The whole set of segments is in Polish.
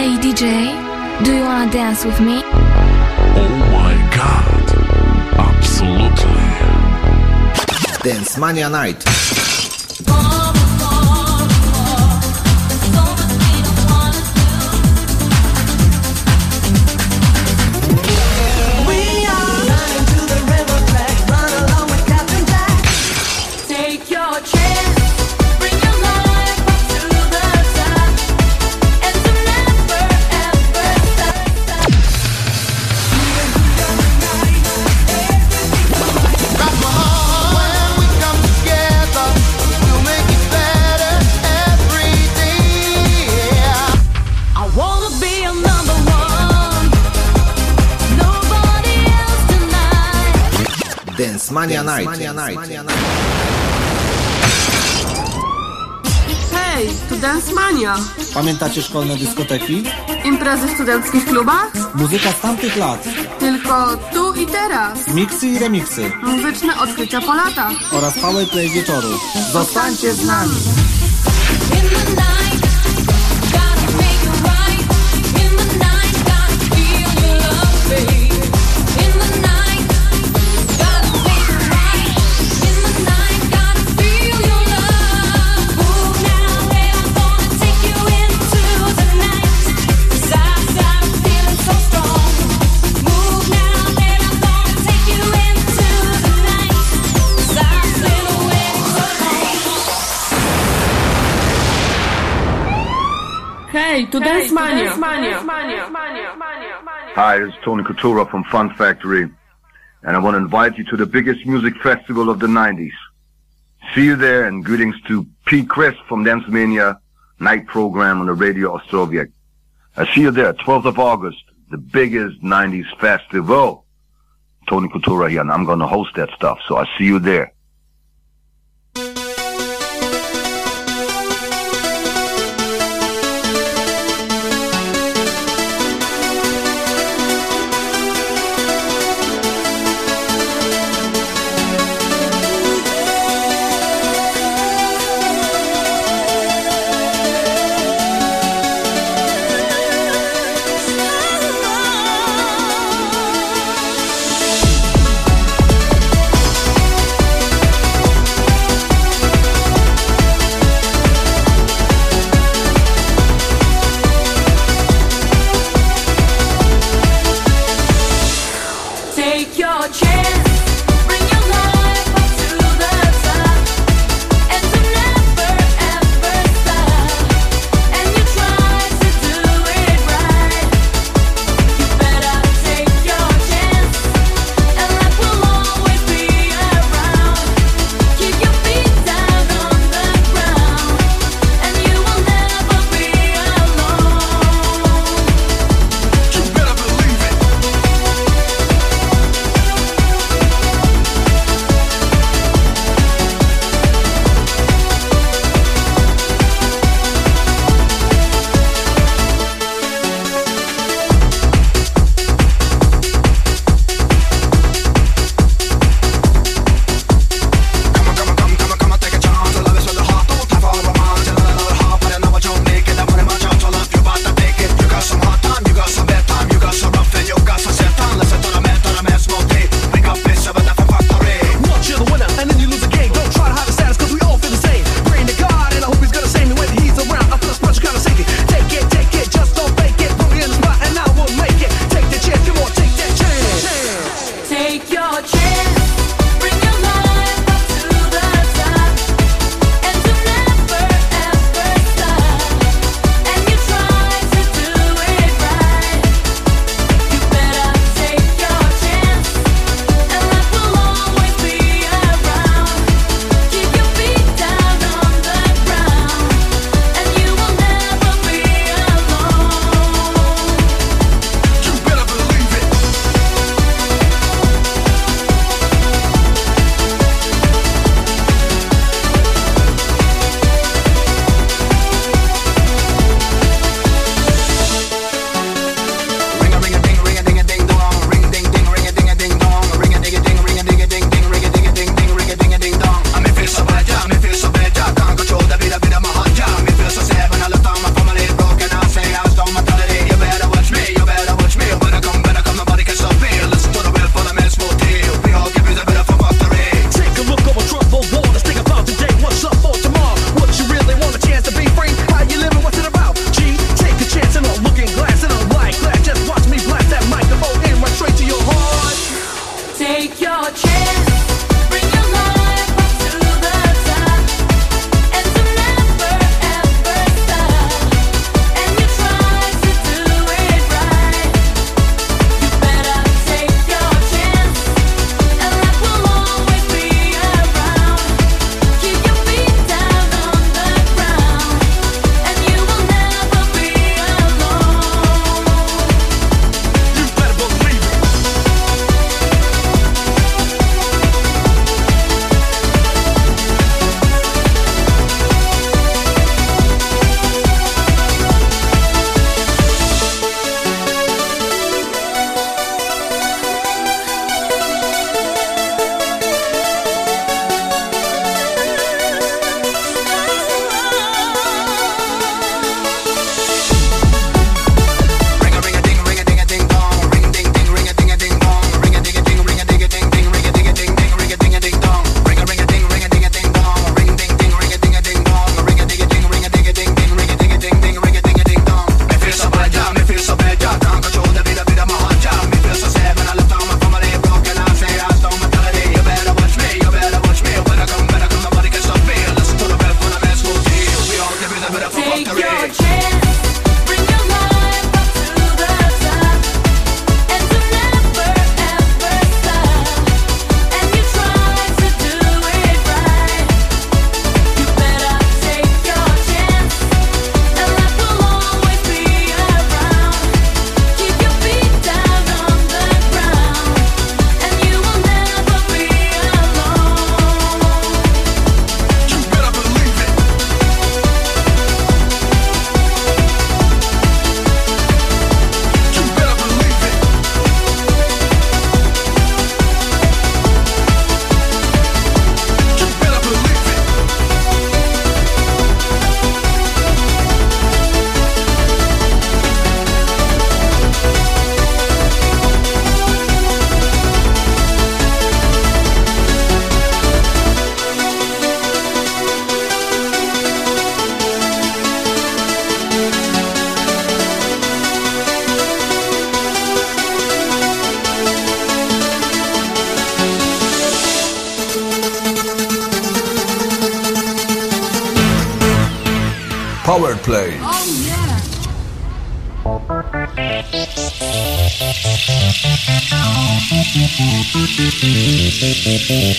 Hey DJ, do you wanna dance with me? Oh my god. Absolutely. Dance Mania Night. Dance Mania Night. Mania Night. Hej, tu Dance Mania. Pamiętacie szkolne dyskoteki? Imprezy w studenckich klubach? Muzyka z tamtych lat. Tylko tu i teraz. Miksy i remiksy. Muzyczne odkrycia po latach. Oraz powerplay wieczoru. Zostańcie z nami! Dance Mania. Hi, this is Tony Couture from Fun Factory, and I want to invite you to the biggest music festival of the 90s. See you there, and greetings to Pete Chris from Dance Mania night program on the Radio Ostrovia. I see you there, 12th of August, the biggest 90s festival. Tony Couture here, and I'm going to host that stuff, so I see you there.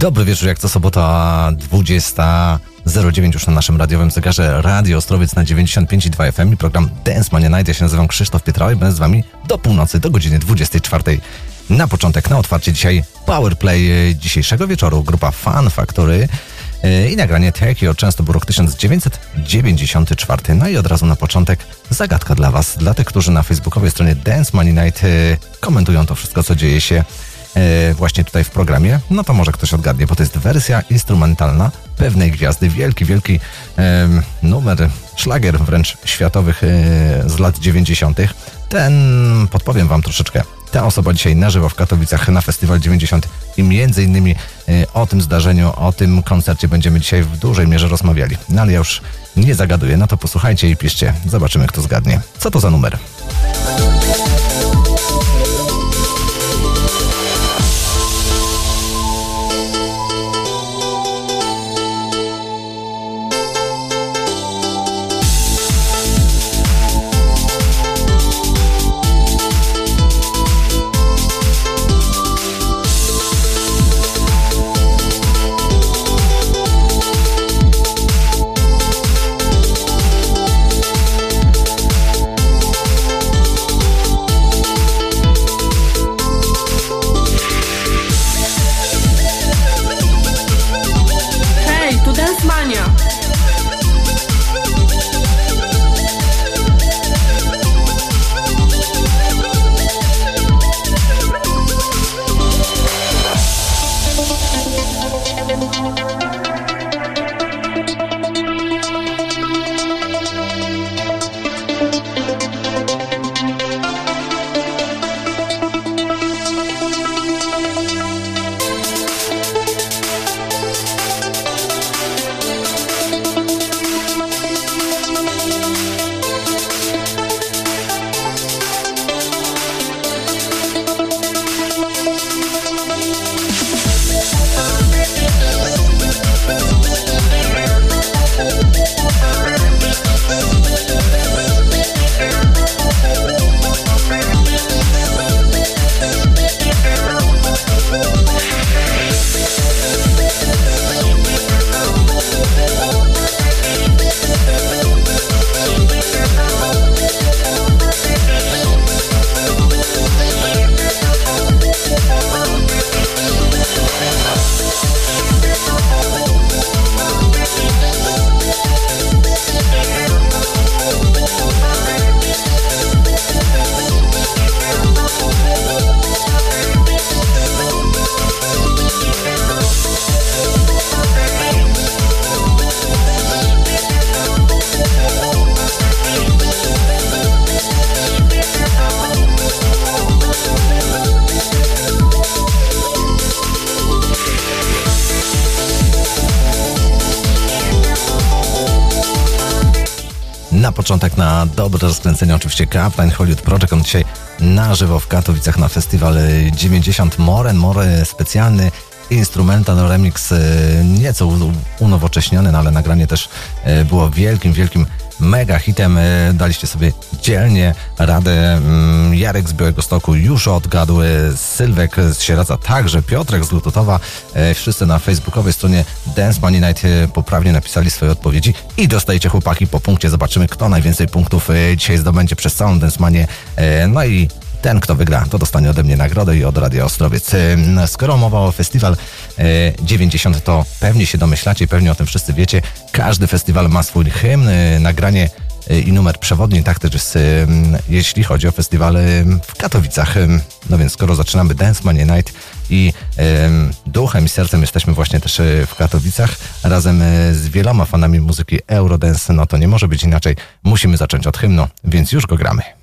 Dobry wieczór, jak co sobota 20.09 już na naszym radiowym zegarze Radio Ostrowiec na 95,2 FM i program Dance Mania Night. Ja się nazywam Krzysztof Pietrała i będę z wami do północy, do godziny 24. Na początek, na otwarcie dzisiaj Powerplay dzisiejszego wieczoru, grupa Fan Factory e, i nagranie Tekio, często był rok 1994. No i od razu na początek zagadka dla was, dla tych, którzy na facebookowej stronie Dance Money Night e, komentują to wszystko, co dzieje się e, właśnie tutaj w programie, no to może ktoś odgadnie, bo to jest wersja instrumentalna pewnej gwiazdy, wielki, wielki em, numer, szlagier wręcz światowych e, z lat 90. Ten, podpowiem wam troszeczkę, ta osoba dzisiaj na żywo w Katowicach na Festiwal 90 i między innymi e, o tym zdarzeniu, o tym koncercie będziemy dzisiaj w dużej mierze rozmawiali. No ale ja już nie zagaduję, no to posłuchajcie i piszcie, zobaczymy kto zgadnie. Co to za numer? Na dobre rozkręcenie oczywiście Captain Hollywood Project. On dzisiaj na żywo w Katowicach na festiwal 90 Moren. More specjalny instrumental remix e, nieco unowocześniony, no ale nagranie też e, było wielkim, wielkim mega hitem. E, Daliście sobie dzielnie radę. Mm, Jarek z Białego Stoku już odgadł, Sylwek z Sieradza także, Piotrek z Lutotowa. Wszyscy na facebookowej stronie Dance Money Night e, poprawnie napisali swoje odpowiedzi i dostajecie chłopaki po punkcie. Zobaczymy, kto najwięcej punktów e, dzisiaj zdobędzie przez całą Dance Manię. E, no i ten, kto wygra, to dostanie ode mnie nagrodę i od Radia Ostrowiec. Skoro mowa o festiwal 90, to pewnie się domyślacie, i pewnie o tym wszyscy wiecie. Każdy festiwal ma swój hymn, nagranie i numer przewodni, tak też jest, jeśli chodzi o festiwal w Katowicach. No więc skoro zaczynamy Dance Money Night i duchem i sercem jesteśmy właśnie też e, w Katowicach razem e, z wieloma fanami muzyki Eurodance. No to nie może być inaczej. Musimy zacząć od hymnu, więc już go gramy.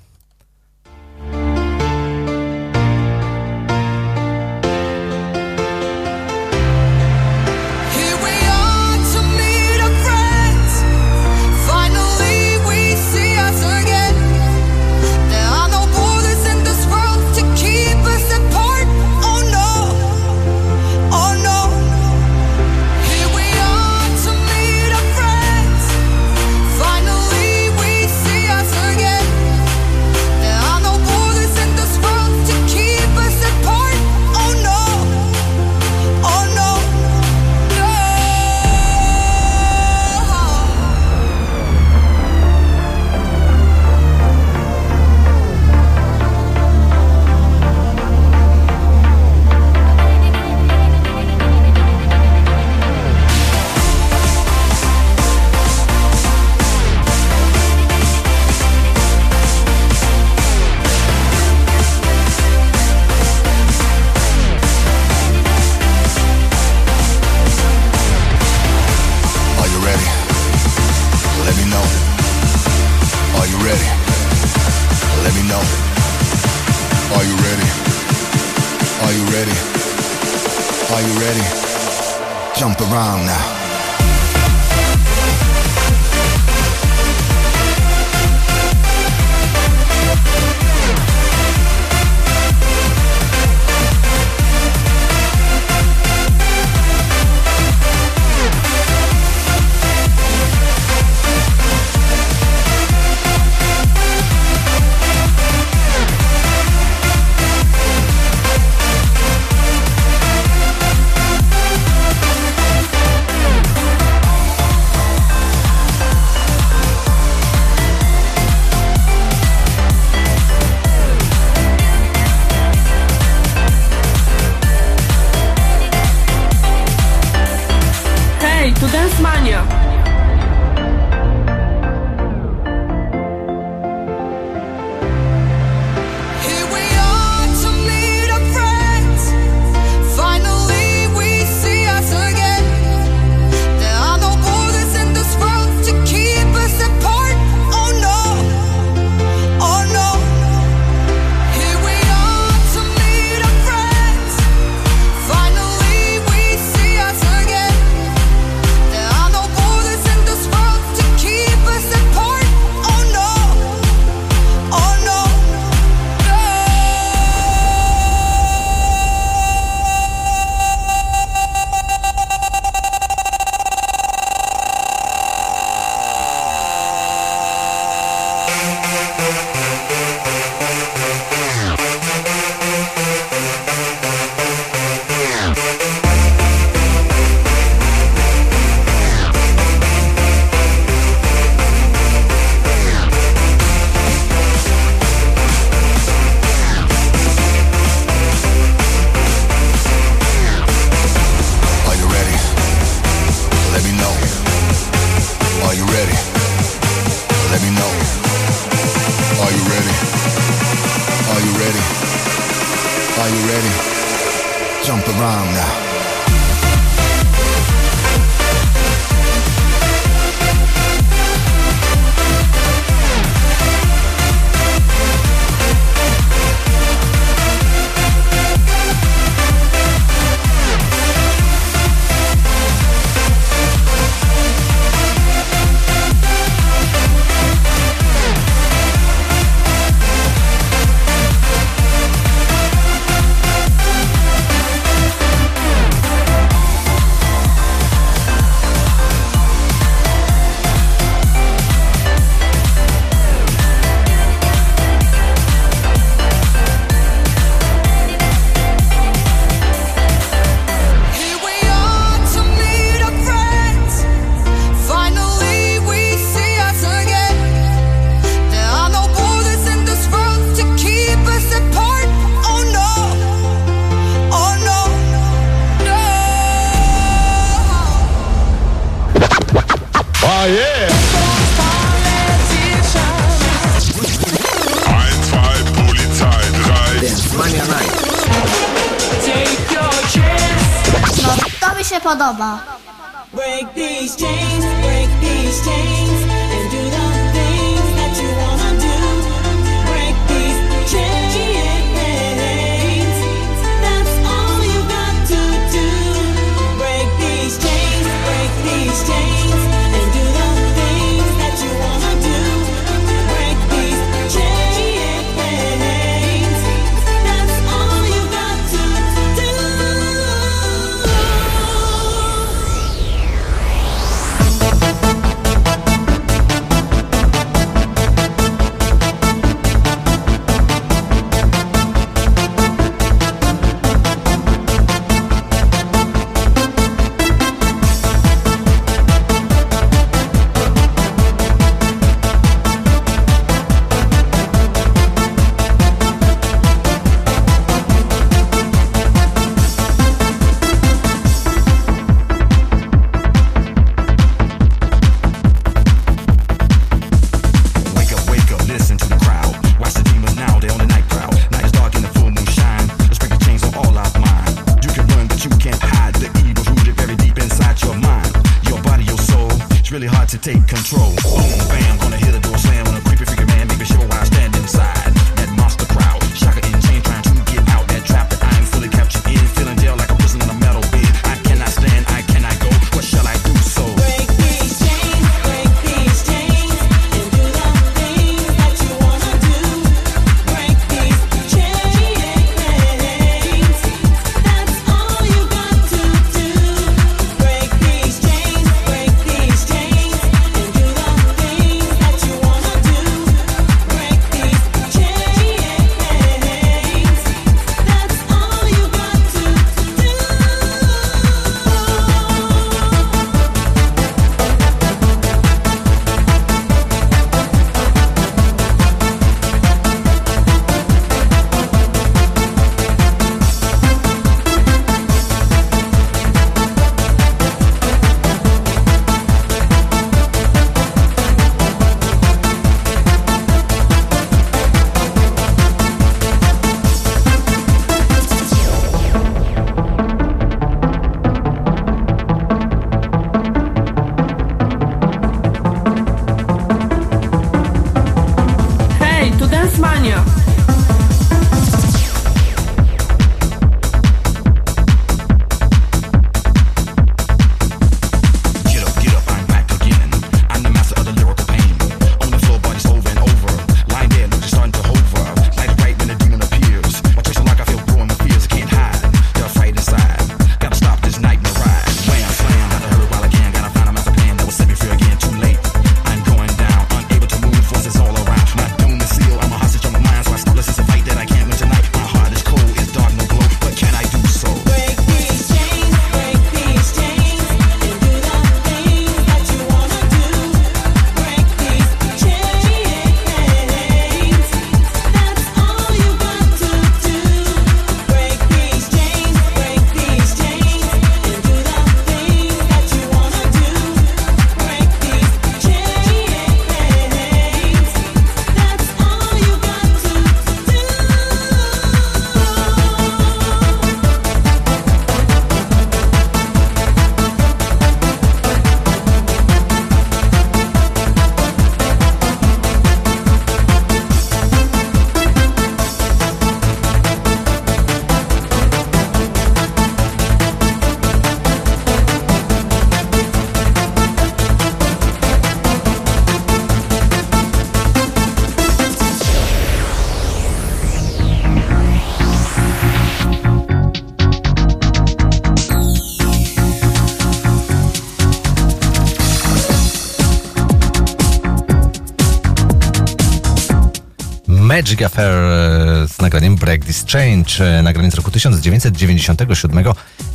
Magic Affair e, z nagraniem Break This Change, e, nagranie z roku 1997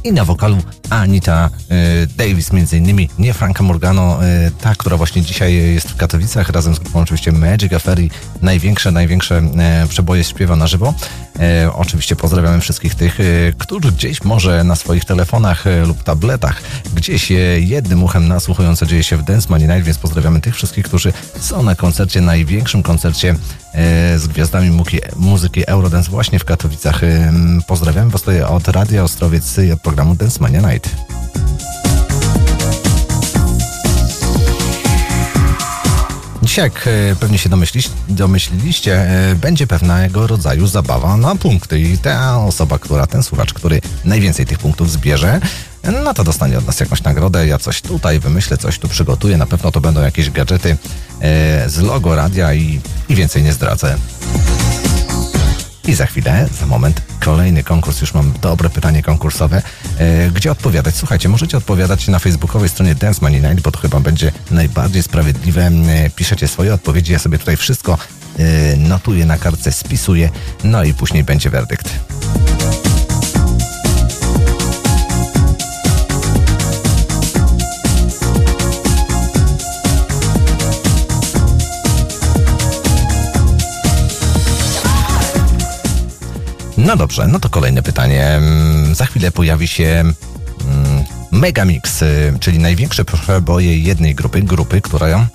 i na wokalu Anita e, Davis, między innymi nie Franka Morgano, e, ta, która właśnie dzisiaj jest w Katowicach razem z grupą oczywiście Magic Affair największe, największe e, przeboje śpiewa na żywo. Oczywiście pozdrawiamy wszystkich tych, którzy gdzieś może na swoich telefonach lub tabletach gdzieś jednym uchem nasłuchują, co dzieje się w Dance Money Night, więc pozdrawiamy tych wszystkich, którzy są na koncercie, największym koncercie z gwiazdami muzyki Eurodance właśnie w Katowicach. Pozdrawiam Was tutaj od Radia Ostrowiec, od programu Dance Mania Night. Dzisiaj, jak e, pewnie się domyśliście, domyśliliście, e, będzie pewnego rodzaju zabawa na punkty i ta osoba, która, ten słuchacz, który najwięcej tych punktów zbierze, no to dostanie od nas jakąś nagrodę. Ja coś tutaj wymyślę, coś tu przygotuję. Na pewno to będą jakieś gadżety e, z logo radia i, i więcej nie zdradzę. I za chwilę, za moment, kolejny konkurs. Już mam dobre pytanie konkursowe. E, gdzie odpowiadać? Słuchajcie, możecie odpowiadać na facebookowej stronie Dance Money Night, bo to chyba będzie najbardziej sprawiedliwe. E, piszecie swoje odpowiedzi, ja sobie tutaj wszystko e, notuję na kartce, spisuję, no i później będzie werdykt. No dobrze, no to kolejne pytanie. Mm, Za chwilę pojawi się mm, Megamix, y, czyli największe przeboje jednej grupy, grupy, która,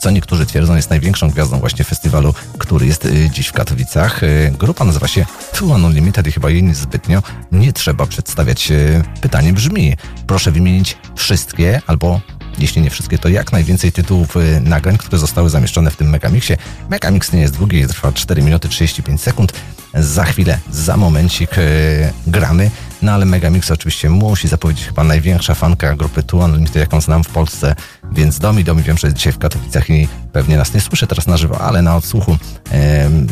co niektórzy twierdzą, jest największą gwiazdą właśnie festiwalu, który jest y, dziś w Katowicach. Y, Grupa nazywa się Two Unlimited i chyba jej zbytnio nie trzeba przedstawiać. Pytanie brzmi, proszę wymienić wszystkie albo jeśli nie wszystkie, to jak najwięcej tytułów y, nagrań, które zostały zamieszczone w tym Megamixie. Megamix nie jest długi, trwa 4 minuty 35 sekund. Za chwilę, za momencik y, gramy. No ale Megamix oczywiście musi zapowiedzieć chyba największa fanka grupy Two Unlimited, jaką znam w Polsce. Więc Domi, Domi wiem, że jest dzisiaj w Katowicach i pewnie nas nie słyszy teraz na żywo, ale na odsłuchu em,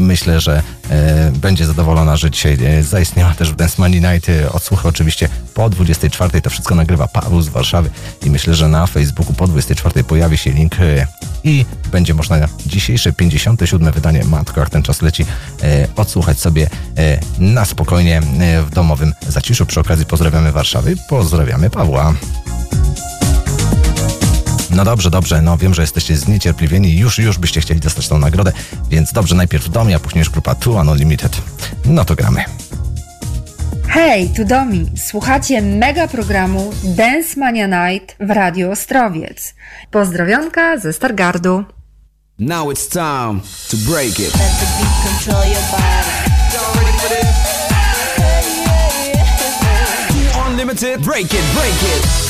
myślę, że e, będzie zadowolona, że dzisiaj e, zaistniała też w Dance Money Night. E, odsłuchy oczywiście po 24. To wszystko nagrywa Paweł z Warszawy i myślę, że na Facebooku po 24. pojawi się link e, i będzie można dzisiejsze 57. wydanie Matko, jak ten czas leci, e, odsłuchać sobie e, na spokojnie w domowym zaciszu. Przy okazji pozdrawiamy Warszawy, pozdrawiamy Pawła. No dobrze, dobrze, no wiem, że jesteście zniecierpliwieni i już, już byście chcieli dostać tą nagrodę, więc dobrze, najpierw dom, a później już grupa Two Unlimited. No to gramy. Hej, tu Domi. Słuchacie mega programu Dance Mania Night w Radio Ostrowiec. Pozdrowionka ze Stargardu. Now it's time to break it. Control your body. Unlimited, break it, break it.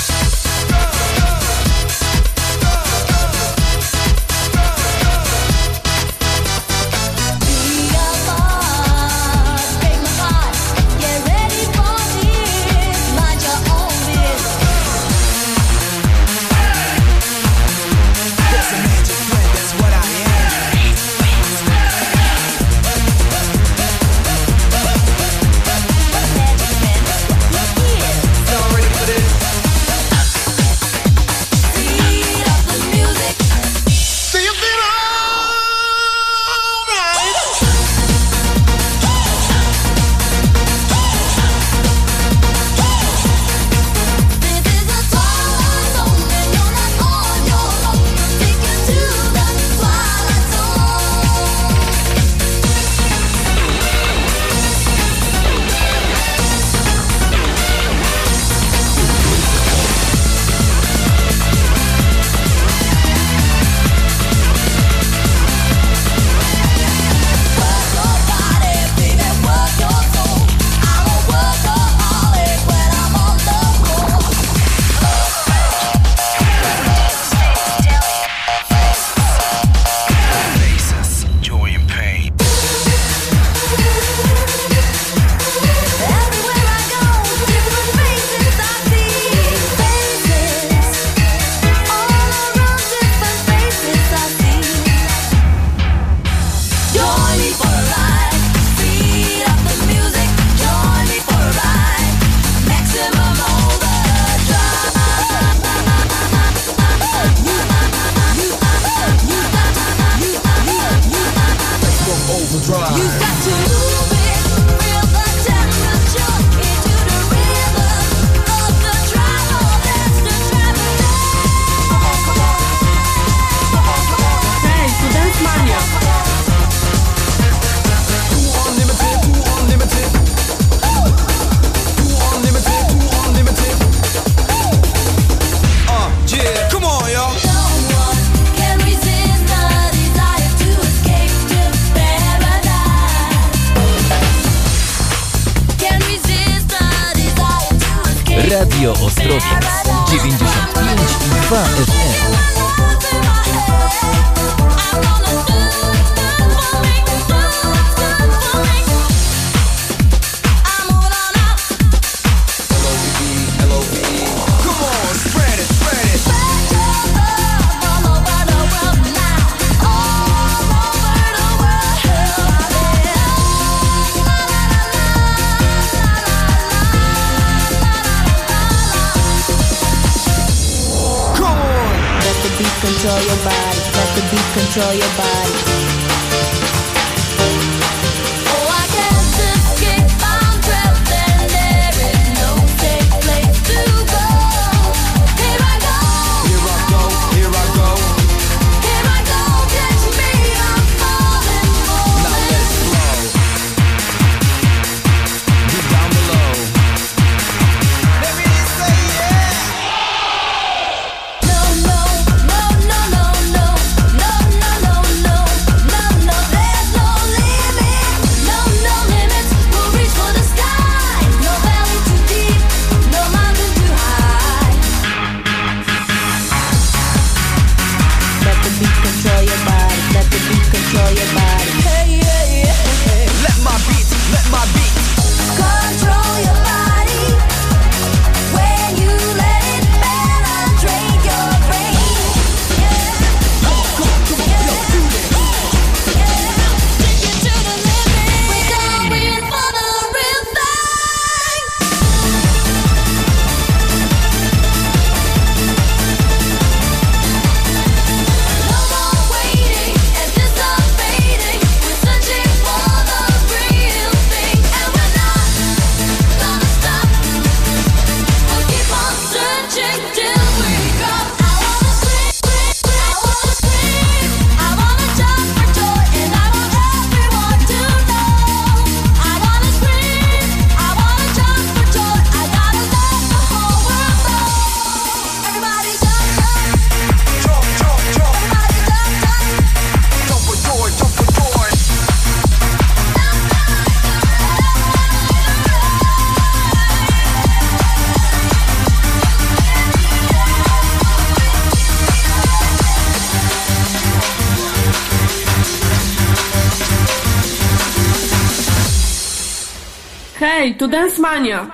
to Dance Mania.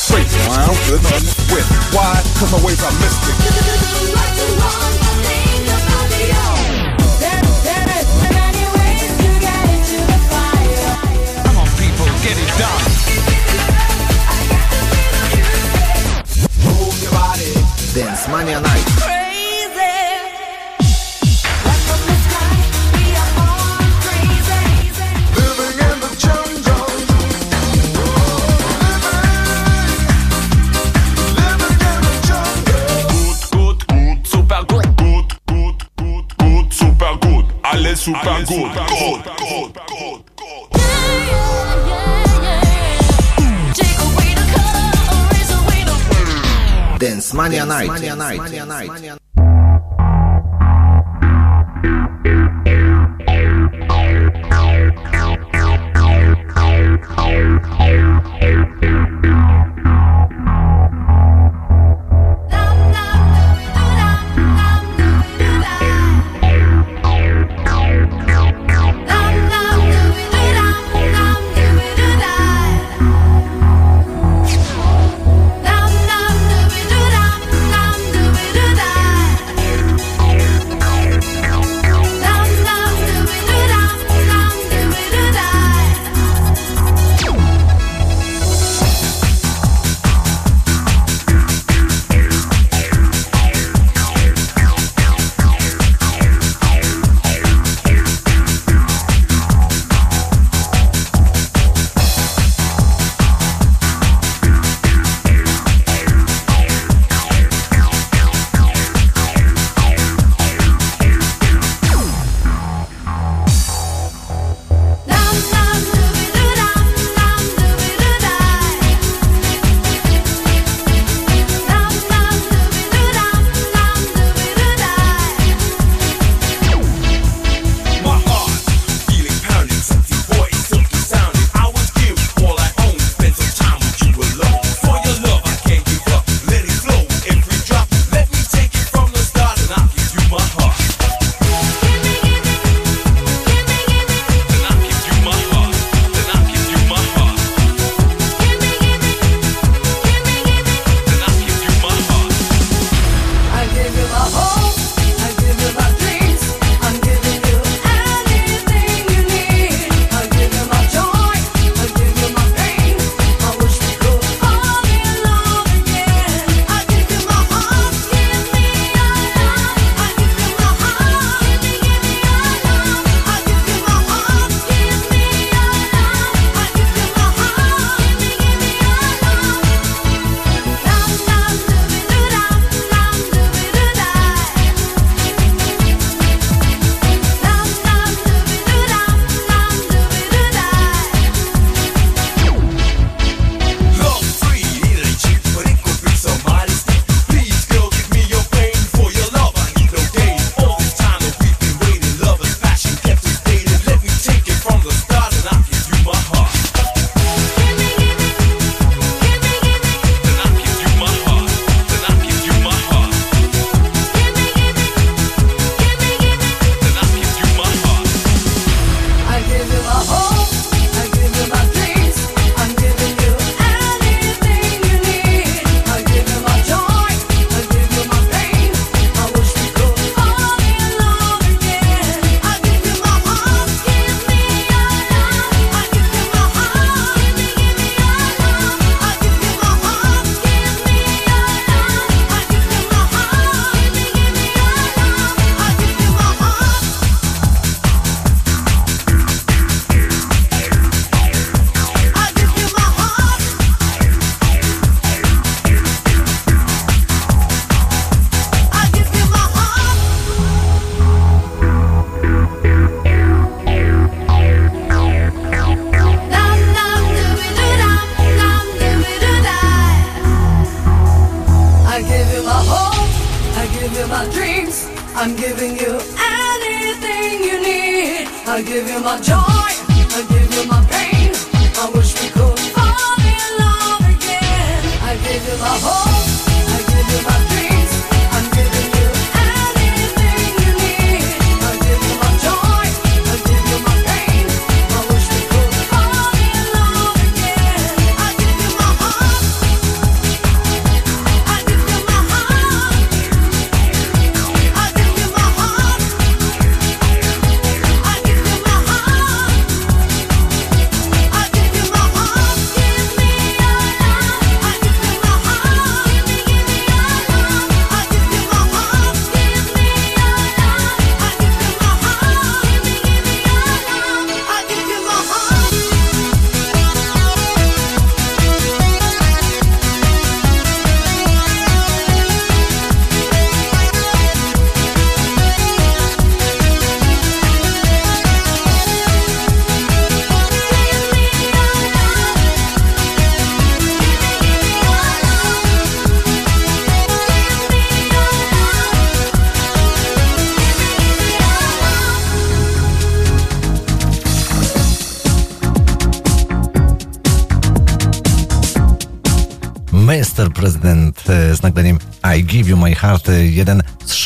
Straight the. Why? Cause my ways are mystic. get it done. Dance Mania Night. super good. Good, good, good, good. Dance Mania Night. Dance Mania Night.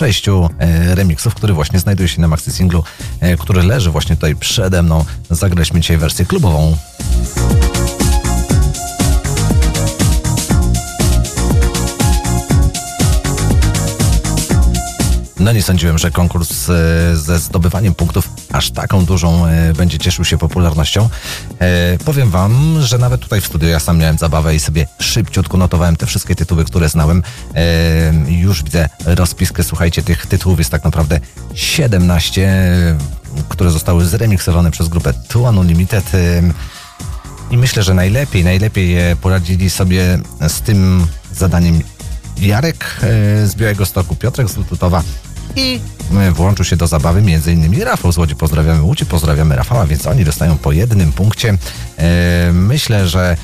Sześciu e, remixów, który właśnie znajduje się na maxi singlu, e, który leży właśnie tutaj przede mną. Zagraliśmy dzisiaj wersję klubową. No nie sądziłem, że konkurs e, ze zdobywaniem punktów aż taką dużą będzie cieszył się popularnością. E, powiem wam, że nawet tutaj w studiu ja sam miałem zabawę i sobie szybciutko notowałem te wszystkie tytuły, które znałem. E, już widzę rozpiskę, słuchajcie, tych tytułów jest tak naprawdę 17, e, które zostały zremiksowane przez grupę Two Unlimited. E, i myślę, że najlepiej, najlepiej poradzili sobie z tym zadaniem Jarek e, z Białego Stoku, Piotrek z Lututowa i e, włączył się do zabawy m.in. Rafał z Łodzi. Pozdrawiamy Łódź, pozdrawiamy Rafała, więc oni dostają po jednym punkcie. E, Myślę, że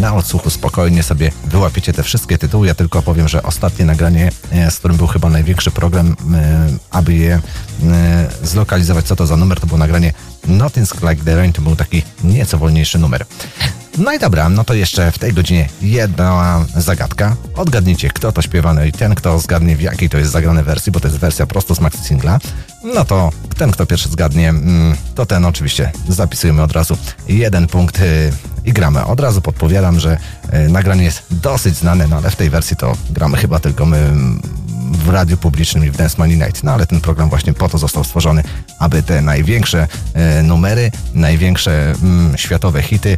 na odsłuchu spokojnie sobie wyłapiecie te wszystkie tytuły. Ja tylko powiem, że ostatnie nagranie, e, z którym był chyba największy problem, e, aby je e, zlokalizować, co to za numer, to było nagranie Nothing's Like the Rain, to był taki nieco wolniejszy numer. No i dobra, no to jeszcze w tej godzinie jedna zagadka. Odgadnijcie, kto to śpiewa, no i ten, kto zgadnie w jakiej to jest zagrane wersji, bo to jest wersja prosto z maxi singla. No to ten, kto pierwszy zgadnie, mm, to ten oczywiście zapisujemy od razu jeden punkt y, i gramy. Od razu podpowiadam, że y, nagranie jest dosyć znane, no ale w tej wersji to gramy chyba tylko my mm, w radiu publicznym i w Dance Money Night. No ale ten program właśnie po to został stworzony, aby te największe e, numery, największe mm, światowe hity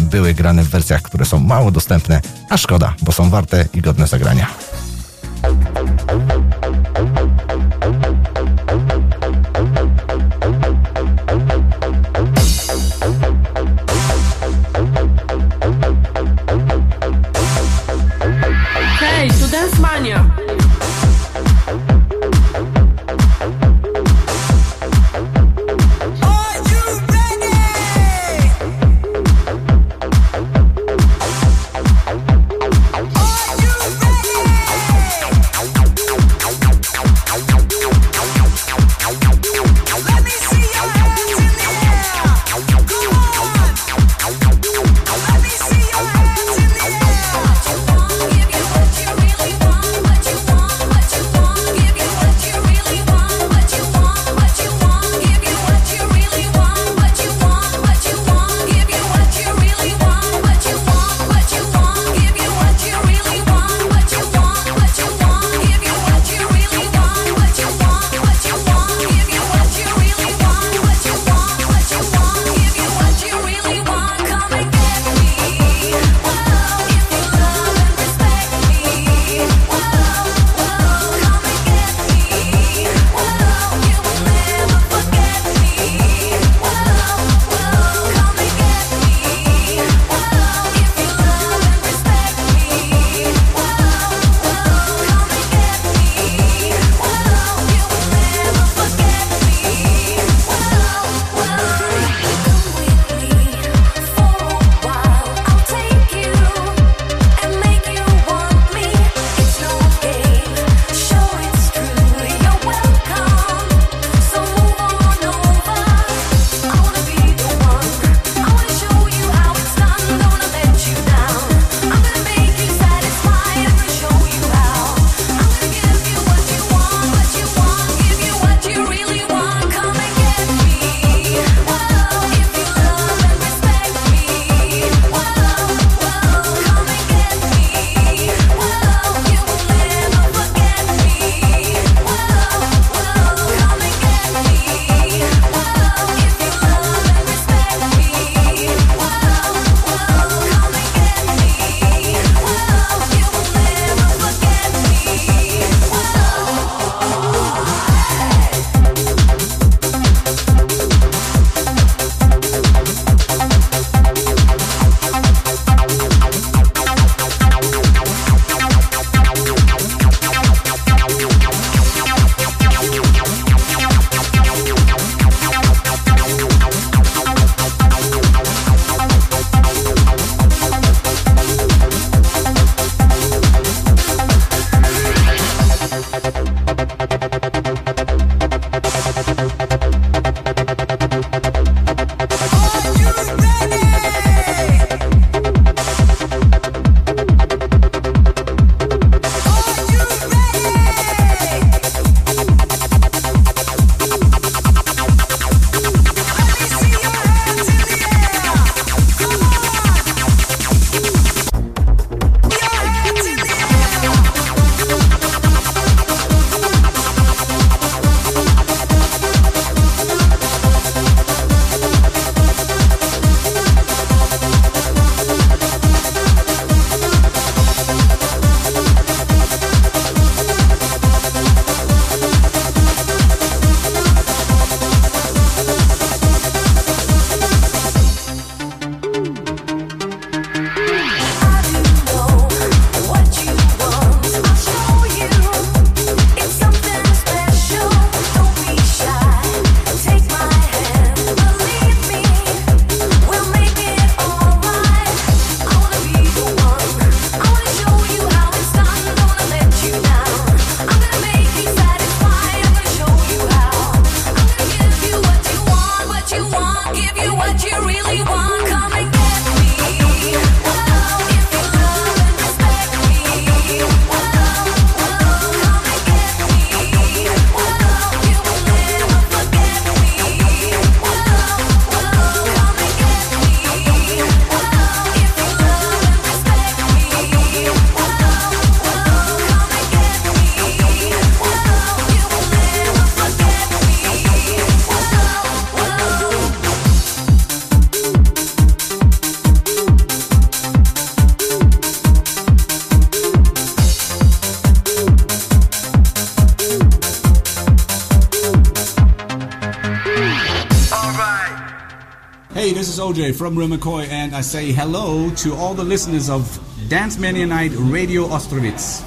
były grane w wersjach, które są mało dostępne, a szkoda, bo są warte i godne zagrania. OJ from Roy McCoy, and I say hello to all the listeners of Dance Mania Night Radio Ostrovitz.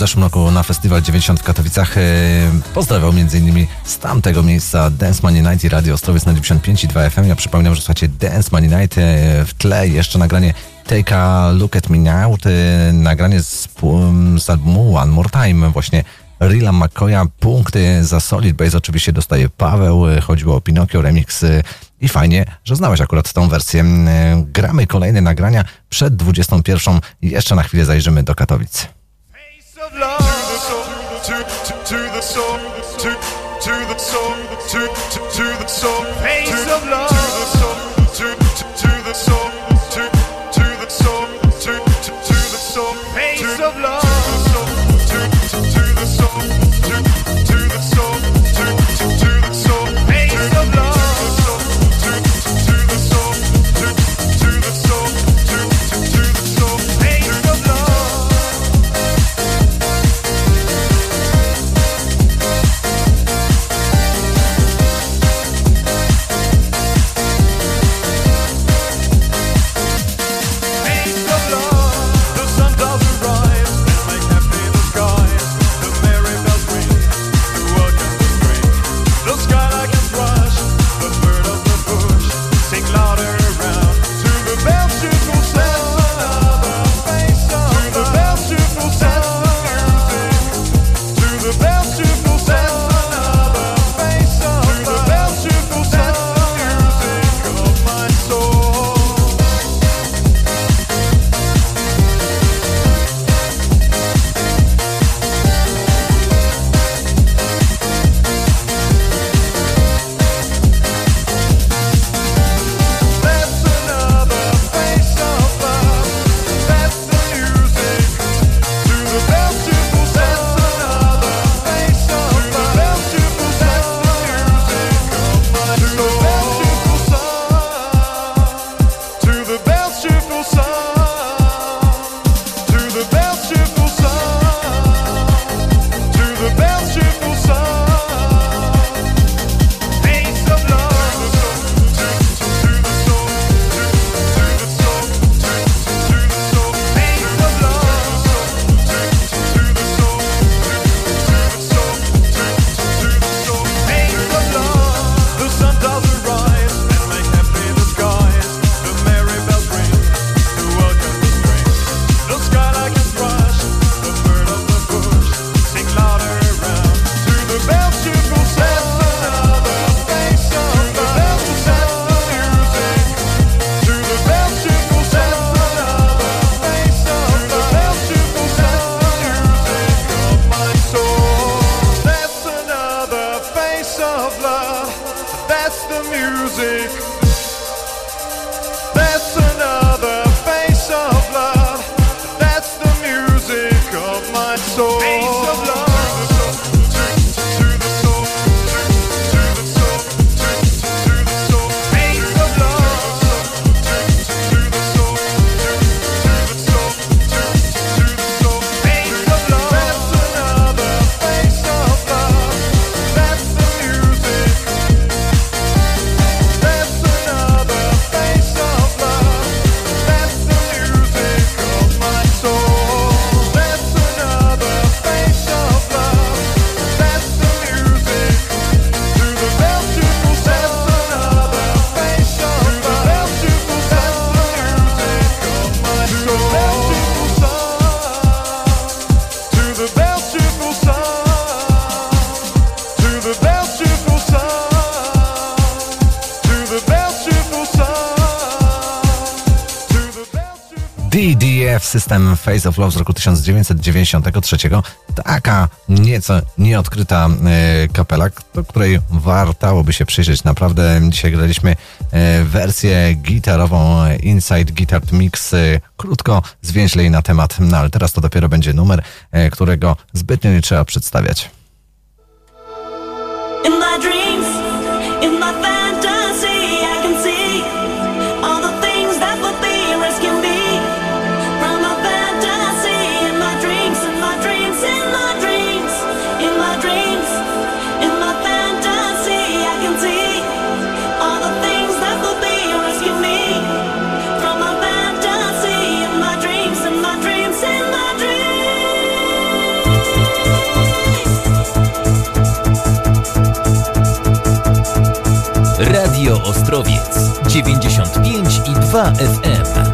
Zeszłym roku na Festiwal 90 w Katowicach e, pozdrawiał m.in. z tamtego miejsca Dance Money Night i Radio Ostrowiec na 95,2 FM. Ja przypominam, że słuchacie Dance Money Night e, w tle jeszcze nagranie Take a Look at Me Now, e, nagranie z, z albumu One More Time właśnie Rilla McCoya. Punkty za Solid Base oczywiście dostaje Paweł. Chodziło o Pinokio Remix i fajnie, że znałeś akurat tą wersję. Gramy kolejne nagrania przed 21. Jeszcze na chwilę zajrzymy do Katowic. System Face of Love z roku 1993. Taka nieco nieodkryta e, kapela, do której wartałoby się przyjrzeć. Naprawdę dzisiaj graliśmy e, wersję gitarową e, Inside Guitar Mix. Krótko, zwięźlej na temat, no ale teraz to dopiero będzie numer, którego zbytnio nie trzeba przedstawiać. Ostrowiec 95 i 2 FM.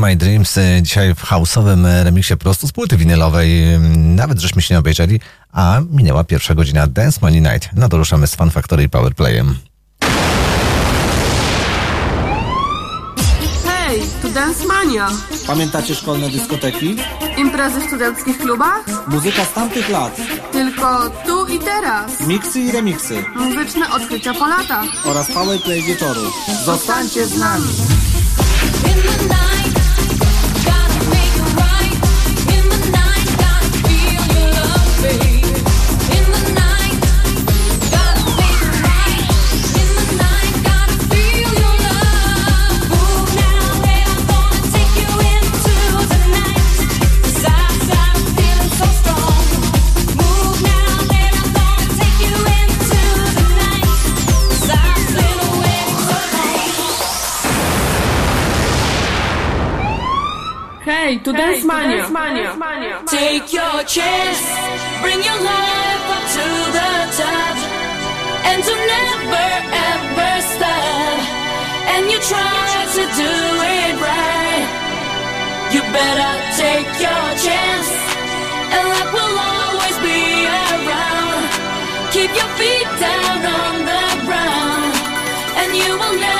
My Dreams e, dzisiaj w house'owym e, remiksie prosto z płyty winylowej. Nawet żeśmy się nie obejrzeli, a minęła pierwsza godzina Dance Money Night. No to ruszamy z Fan Factory i Powerplayem. Hej, tu Dance Mania. Pamiętacie szkolne dyskoteki? Imprezy w studenckich klubach? Muzyka z tamtych lat. Tylko tu i teraz. Miksy i remiksy. Muzyczne odkrycia po latach. Oraz Powerplay wieczoru. Zostańcie z nami. Hej, chance, bring your life up to the top, and to never ever stop. And you try to do it right. You better take your chance, and luck will always be around. Keep your feet down on the ground, and you will never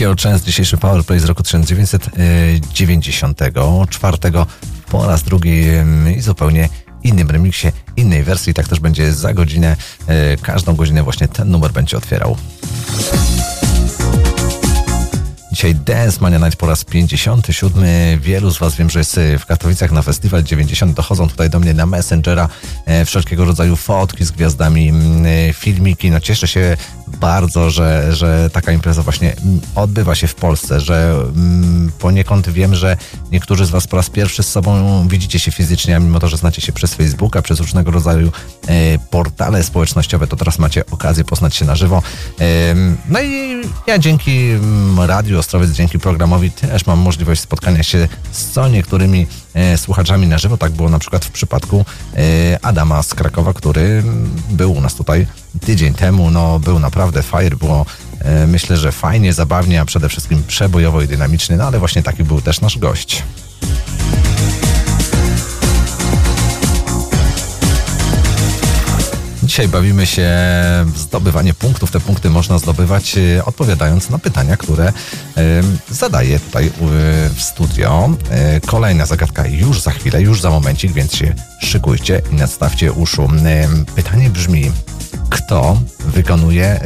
Take Your Chance, dzisiejszy Powerplay z roku 1994 po raz drugi i zupełnie innym remiksie, innej wersji. Tak też będzie za godzinę. e, Każdą godzinę właśnie ten numer będzie otwierał. Dzisiaj Dance Mania Night po raz 57. Wielu z Was wiem, że jest e, w Katowicach na festiwal 90. Dochodzą tutaj do mnie na Messengera e, wszelkiego rodzaju fotki z gwiazdami, e, filmiki. No cieszę się bardzo, że, że taka impreza właśnie odbywa się w Polsce, że mm, poniekąd wiem, że niektórzy z Was po raz pierwszy z sobą widzicie się fizycznie, a mimo to, że znacie się przez Facebooka, przez różnego rodzaju e, portale społecznościowe, to teraz macie okazję poznać się na żywo. Em, No i ja dzięki mm, Radiu Ostrowiec, dzięki programowi też mam możliwość spotkania się z co niektórymi e, słuchaczami na żywo. Tak było na przykład w przypadku e, Adama z Krakowa, który mm, był u nas tutaj tydzień temu. No, był naprawdę fajny, było e, myślę, że fajnie, zabawnie, a przede wszystkim przebojowo i dynamiczny, no ale właśnie taki był też nasz gość. Dzisiaj bawimy się w zdobywanie punktów. Te punkty można zdobywać e, odpowiadając na pytania, które e, zadaję tutaj e, w studio. Kolejna zagadka już za chwilę, już za momencik, więc się szykujcie i nadstawcie uszu. Pytanie brzmi, kto wykonuje e,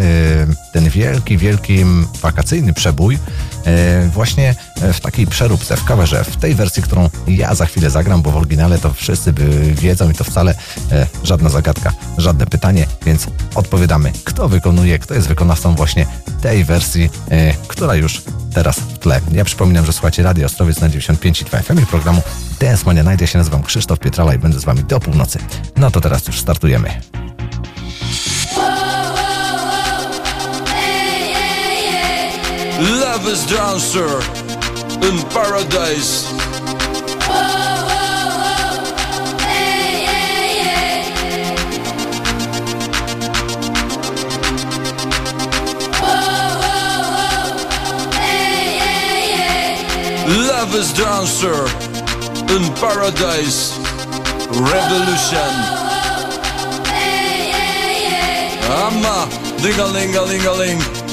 ten wielki, wielki wakacyjny przebój e, właśnie w takiej przeróbce, w coverze, w tej wersji, którą ja za chwilę zagram, bo w oryginale to wszyscy by wiedzą i to wcale e, żadna zagadka, żadne pytanie, więc odpowiadamy, kto wykonuje, kto jest wykonawcą właśnie tej wersji, która już teraz w tle. Ja przypominam, że słuchacie Radio Ostrowiec na 95,2 FM i programu Dance Mania Night. Ja się nazywam Krzysztof Pietrala i będę z wami do północy. No to teraz już startujemy. Love is dancer in paradise. Love is dancer in paradise. Revolution. Amma, ding a ling a ling a ling.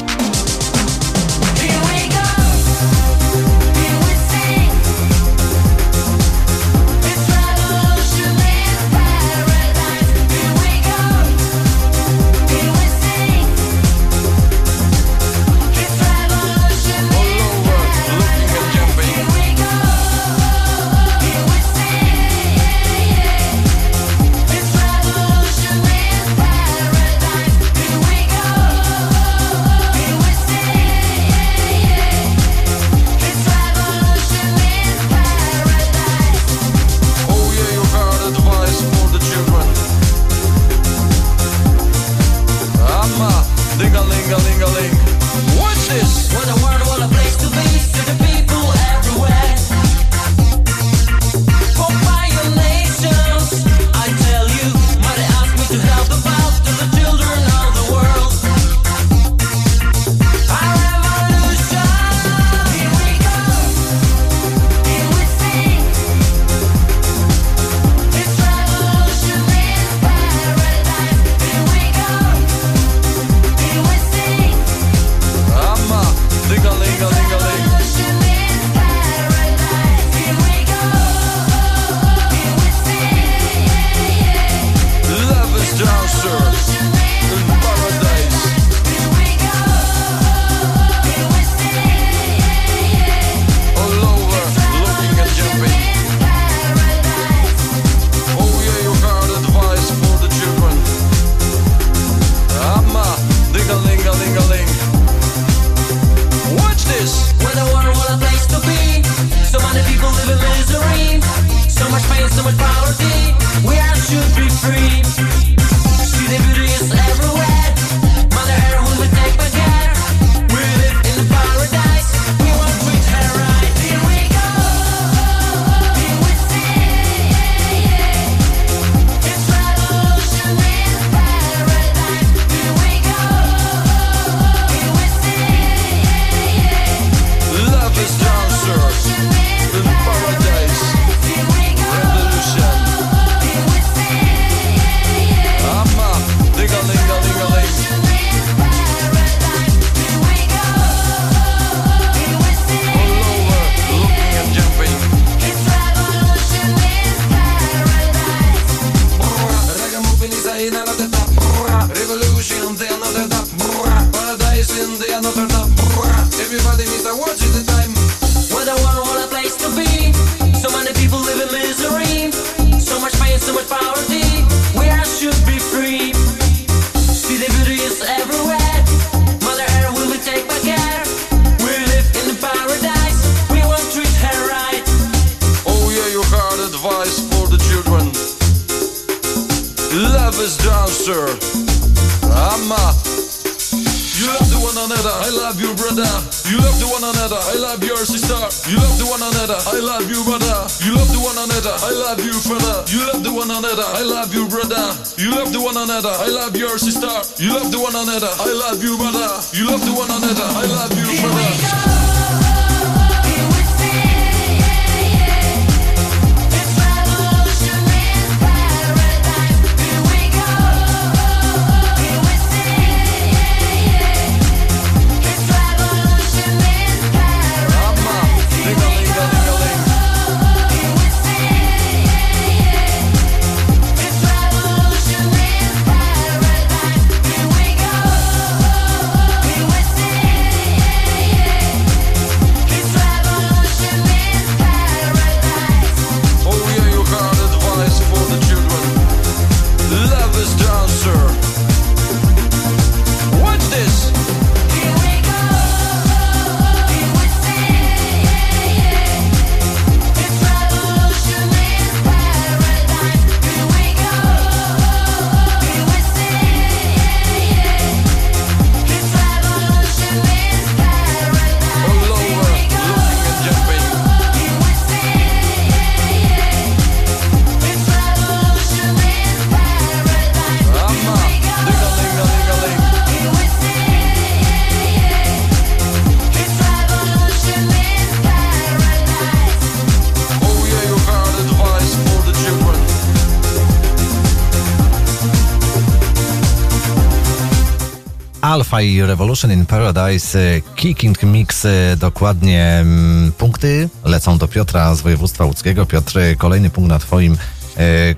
Spotify Revolution in Paradise e, Kicking Mix. E, dokładnie mm, punkty lecą do Piotra z województwa łódzkiego. Piotr, e, kolejny punkt na Twoim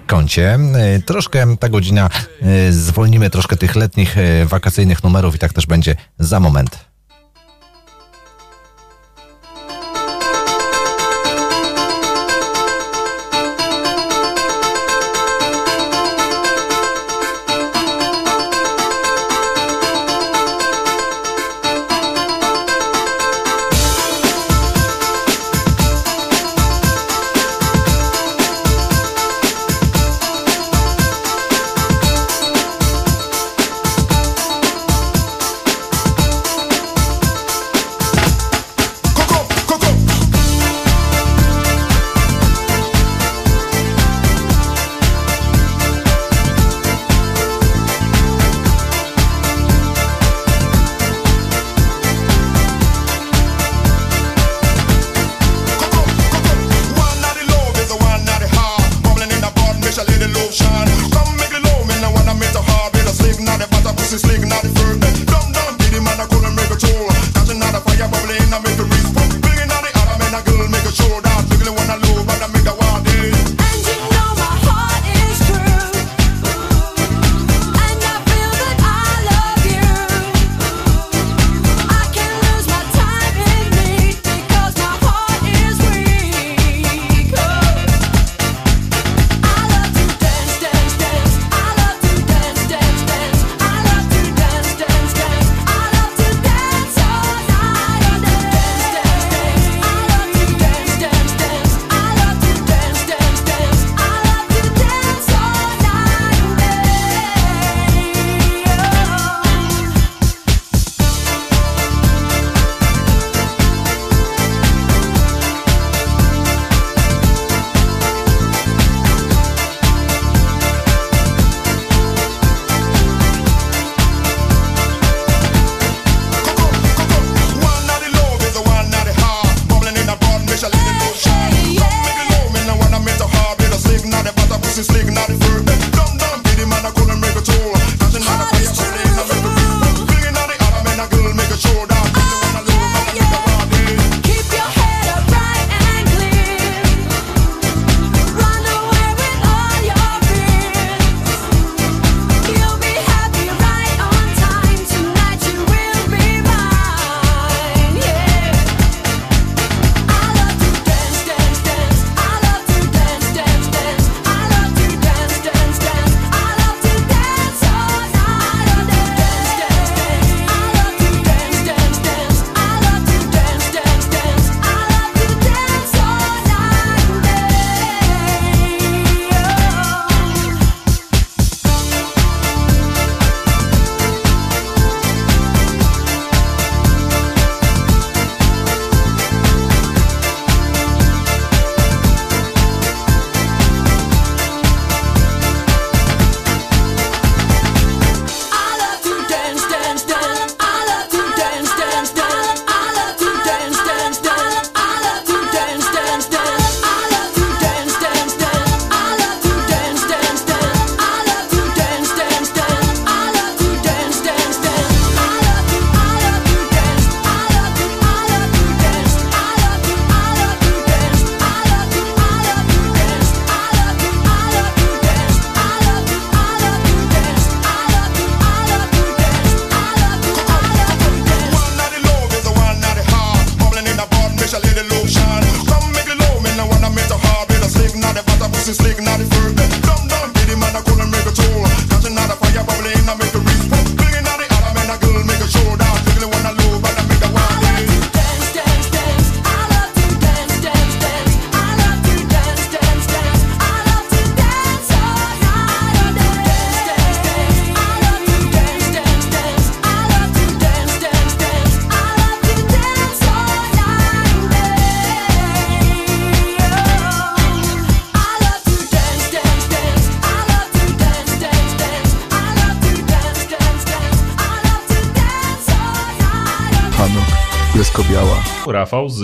koncie. Troszkę ta godzina zwolnimy troszkę tych letnich, wakacyjnych numerów i tak też będzie za moment. Business liegen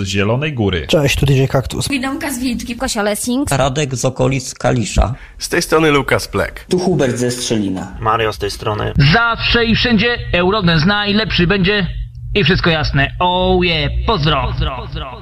z Zielonej Góry. Cześć, tu DJ Kaktus. Widomka z Wilczki, Kosia Lessing. Radek z okolic Kalisza. Z tej strony Lukas Plek. Tu Hubert ze Strzelina. Mario z tej strony. Zawsze i wszędzie Eurodance najlepszy będzie i wszystko jasne. Oh yeah, pozdro. You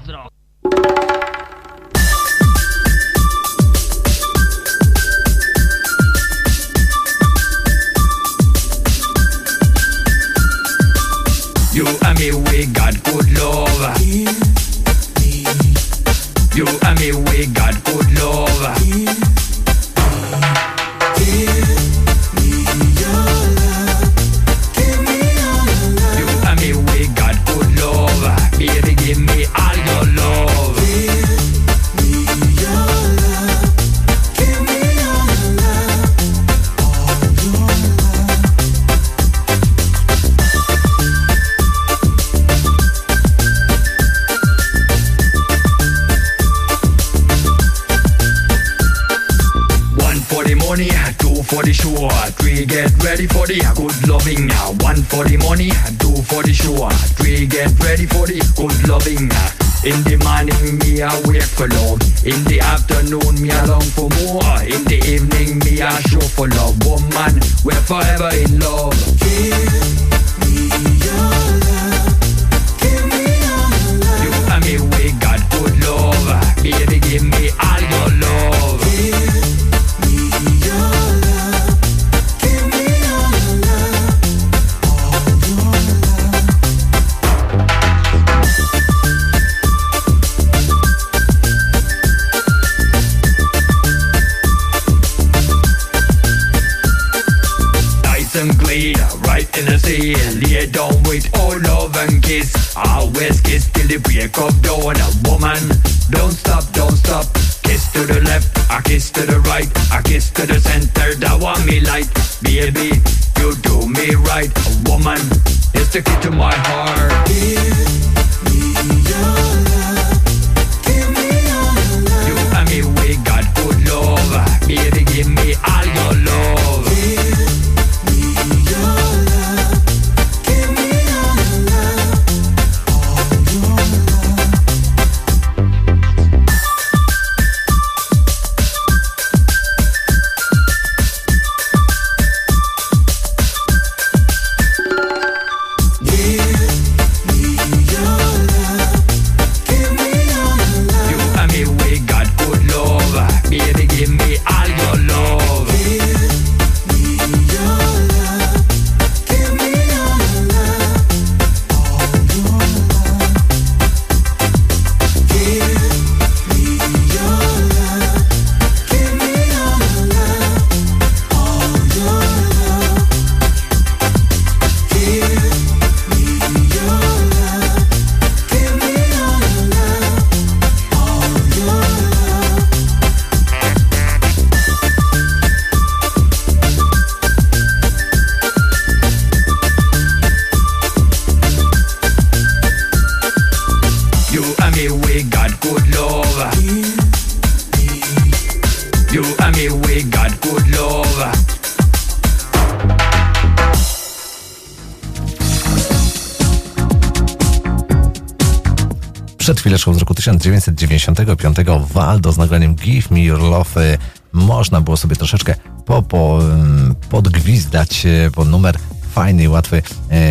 1995 Waldo z nagraniem Give Me Your Love można było sobie troszeczkę po, po, ym, podgwizdać y, pod numer fajny i łatwy,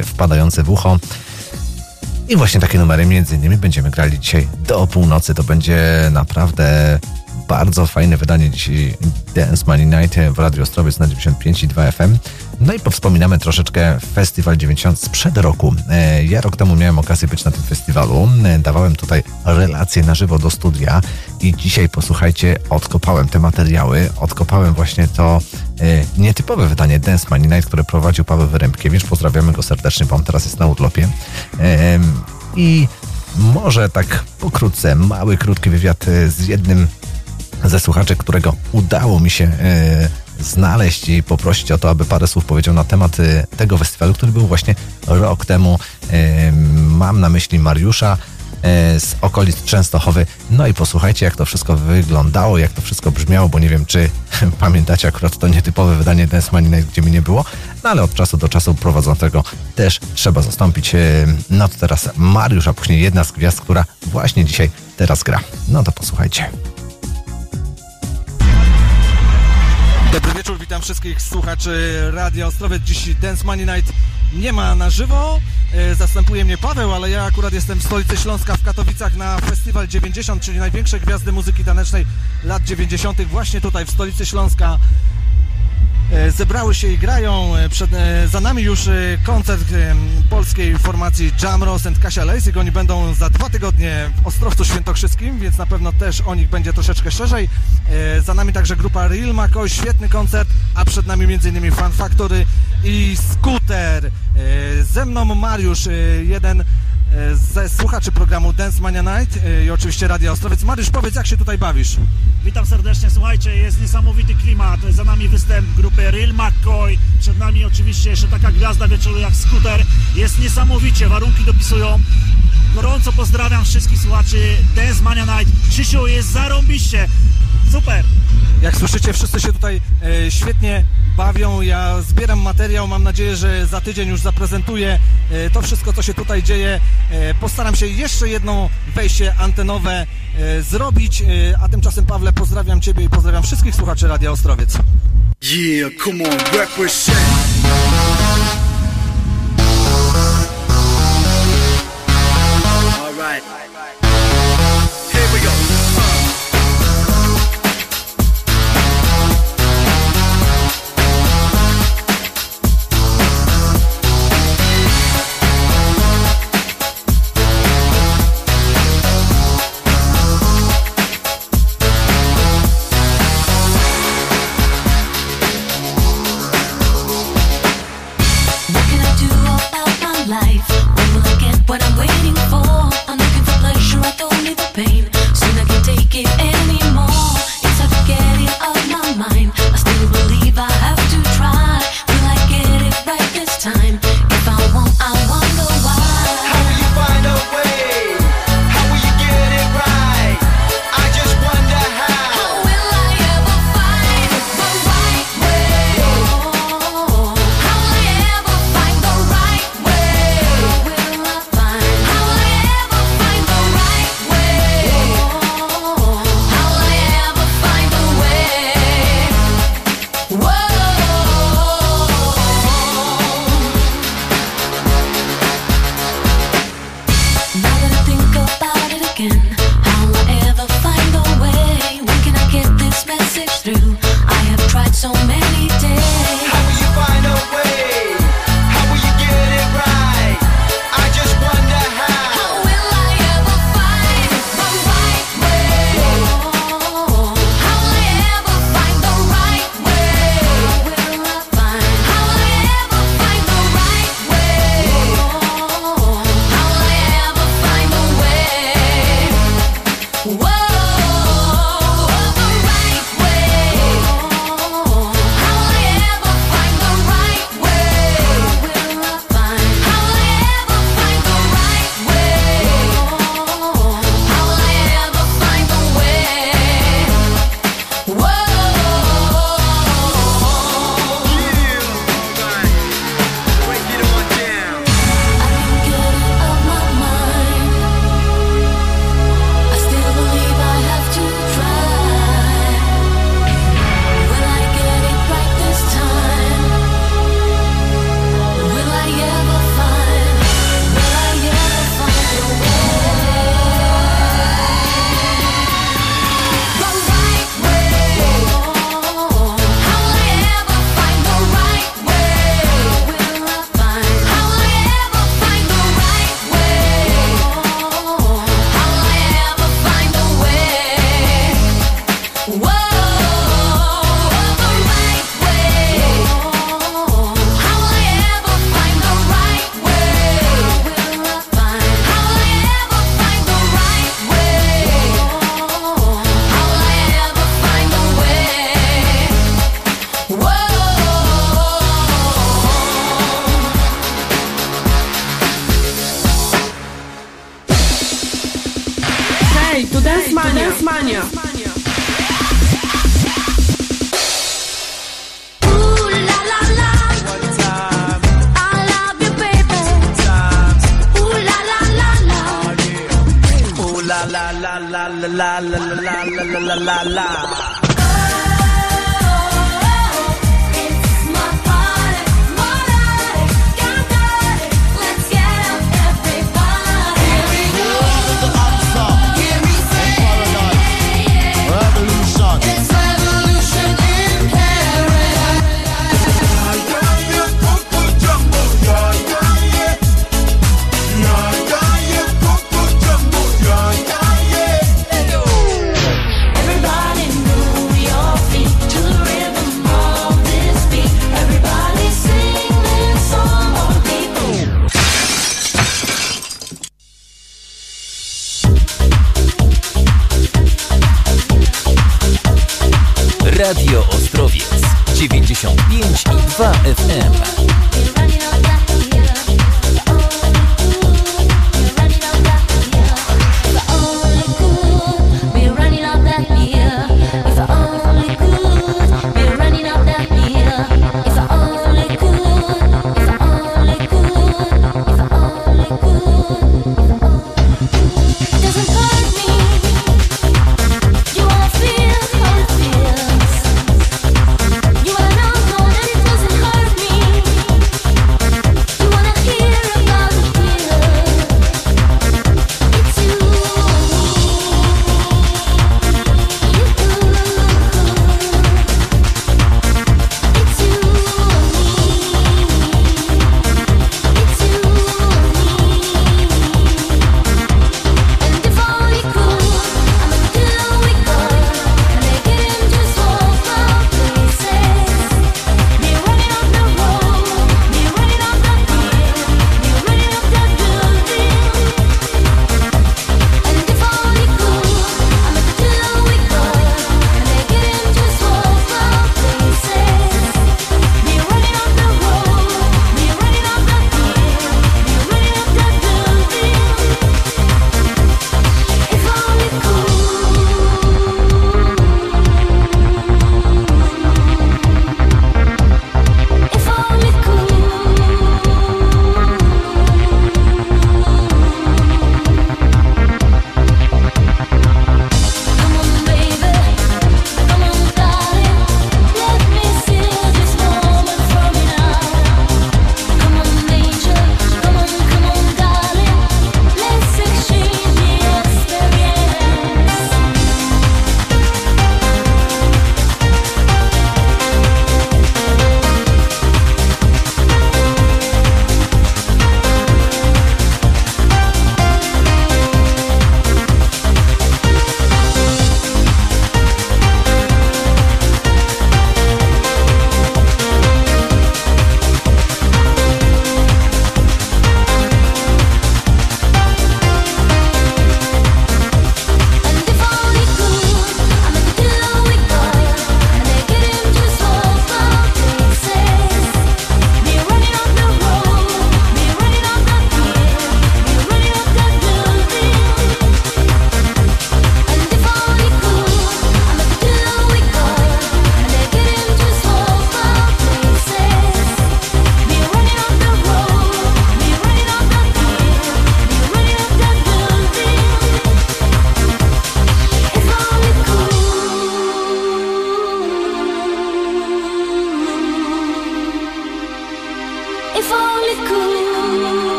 y, wpadający w ucho. I właśnie takie numery między innymi będziemy grali dzisiaj do północy. To będzie naprawdę bardzo fajne wydanie dzisiaj Dance Money Night w Radio Ostrowiec na 95,2 FM. No i powspominamy troszeczkę Festiwal 90 sprzed roku. E, Ja rok temu miałem okazję być na tym festiwalu. E, Dawałem tutaj relacje na żywo do studia i dzisiaj posłuchajcie, odkopałem te materiały, odkopałem właśnie to e, nietypowe wydanie Dance Money Night, które prowadził Paweł Wyrębkiewicz. Pozdrawiamy go serdecznie, bo on teraz jest na urlopie. I może tak pokrótce, mały, krótki wywiad e, z jednym ze słuchaczy, którego udało mi się znaleźć i poprosić o to, aby parę słów powiedział na temat tego festiwalu, który był właśnie rok temu. Mam na myśli Mariusza e, z okolic Częstochowy. No i posłuchajcie, jak to wszystko wyglądało, jak to wszystko brzmiało, bo nie wiem, czy pamiętacie akurat to nietypowe wydanie Dance Money Night, gdzie mi nie było, no ale od czasu do czasu prowadzącego też trzeba zastąpić. E, No to teraz Mariusz, a później jedna z gwiazd, która właśnie dzisiaj teraz gra. No to posłuchajcie. Dobry wieczór, witam wszystkich słuchaczy Radia Ostrowiec. Dziś Dance Money Night nie ma na żywo. E, Zastępuje mnie Paweł, ale ja akurat jestem w stolicy Śląska w Katowicach na Festiwal 90, czyli największe gwiazdy muzyki tanecznej lat 90. właśnie tutaj w stolicy Śląska e, zebrały się i grają. E, Przed, za nami już koncert polskiej formacji Jamros and Kasia Leisig. Oni będą za dwa tygodnie w Ostrowcu Świętokrzyskim, więc na pewno też o nich będzie troszeczkę szerzej. Za nami także grupa Real McCoy, świetny koncert, a przed nami m.in. Fan Factory i Scooter. E, Ze mną Mariusz, e, jeden e, ze słuchaczy programu Dance Mania Night i oczywiście Radia Ostrowiec. Mariusz, powiedz, jak się tutaj bawisz? Witam serdecznie, słuchajcie, jest niesamowity klimat, za nami występ grupy Real McCoy, przed nami oczywiście jeszcze taka gwiazda wieczoru jak Scooter, jest niesamowicie, warunki dopisują. Gorąco pozdrawiam wszystkich słuchaczy Dance Mania Night, Krzysiu jest zarąbiście, super! Jak słyszycie, wszyscy się tutaj e, świetnie bawią. Ja zbieram materiał, mam nadzieję, że za tydzień już zaprezentuję e, to wszystko, co się tutaj dzieje. E, postaram się jeszcze jedno wejście antenowe e, zrobić, e, a tymczasem Pawle pozdrawiam Ciebie i pozdrawiam wszystkich słuchaczy Radia Ostrowiec. Yeah, come on, represent.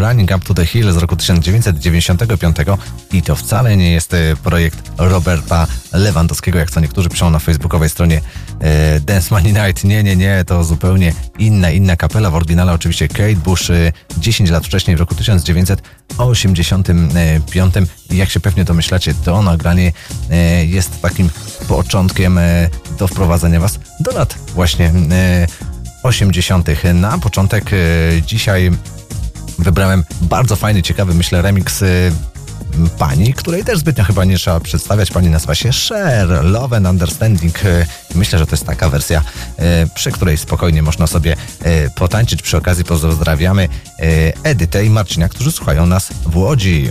Running Up to the Hill z roku 1995 i to wcale nie jest e, projekt Roberta Lewandowskiego, jak co niektórzy piszą na facebookowej stronie e, Dance Money Night. Nie, nie, nie, to zupełnie inna, inna kapela. W oryginale oczywiście Kate Bush e, 10 lat wcześniej, w roku 1985. Jak się pewnie domyślacie, to nagranie jest takim początkiem do wprowadzenia Was do lat właśnie 80. Na początek dzisiaj wybrałem bardzo fajny, ciekawy, myślę, remix e, pani, której też zbytnio chyba nie trzeba przedstawiać. Pani nazywa się Cher, Love and Understanding. E, Myślę, że to jest taka wersja, e, przy której spokojnie można sobie potańczyć. Przy okazji pozdrawiamy Edytę i Marcina, którzy słuchają nas w Łodzi.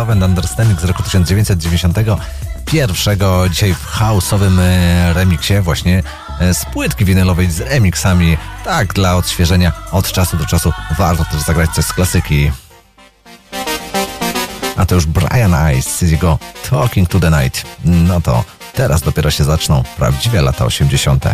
Love and Understanding z roku 1991. Dzisiaj w house'owym e, remiksie właśnie e, z płytki winylowej z remixami. Tak, dla odświeżenia od czasu do czasu warto też zagrać coś z klasyki. A to już Brian Ice z jego Talking to the Night. No to teraz dopiero się zaczną prawdziwe lata 80.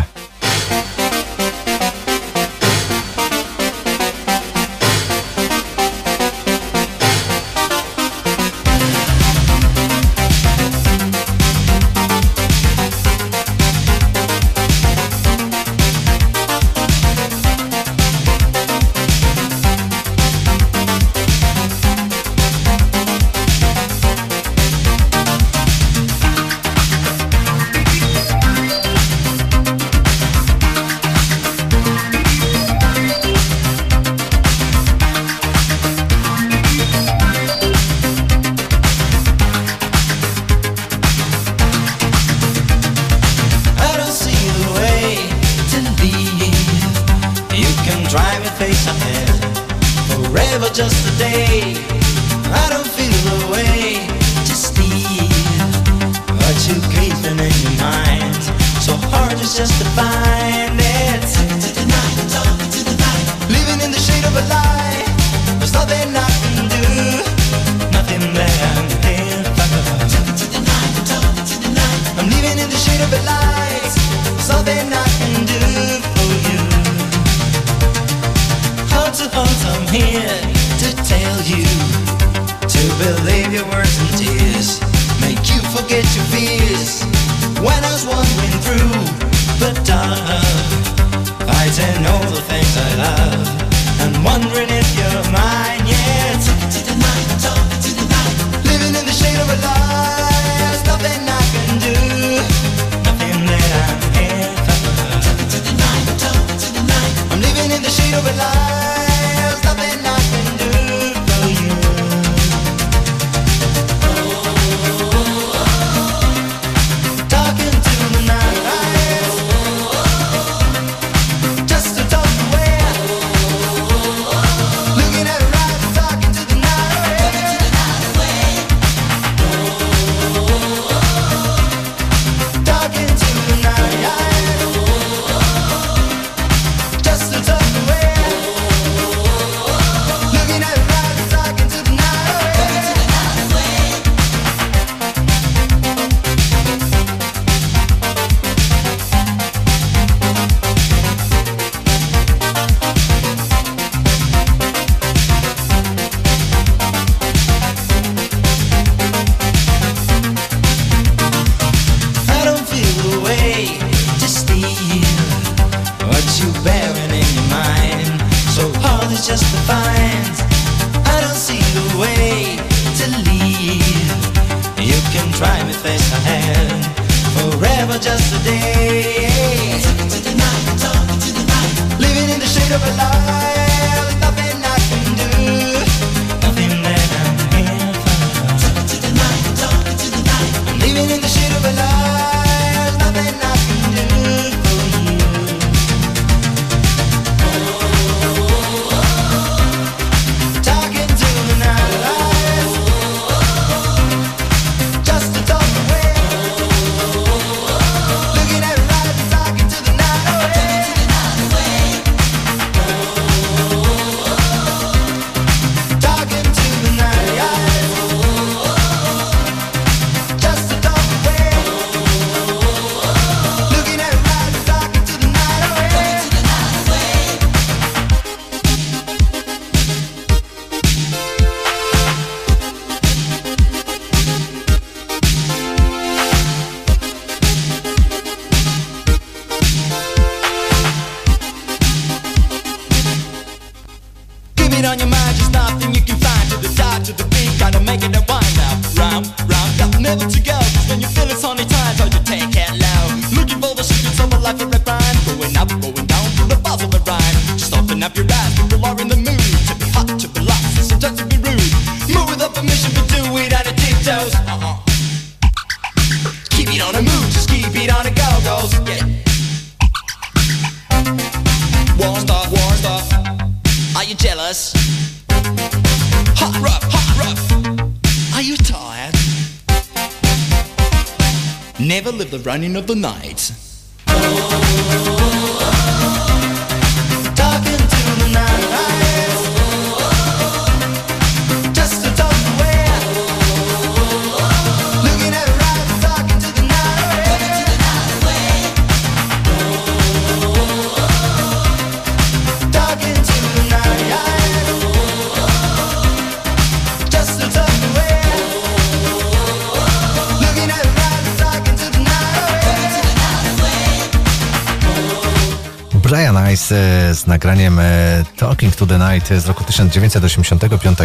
nagraniem e, Talking to the Night z roku 1985.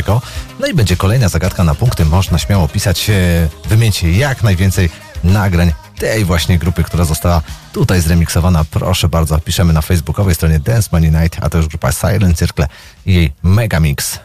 No i będzie kolejna zagadka na punkty. Można śmiało pisać, e, wymieńcie jak najwięcej nagrań tej właśnie grupy, która została tutaj zremiksowana. Proszę bardzo, piszemy na facebookowej stronie Dance Money Night, a to już grupa Silent Circle i jej Megamix.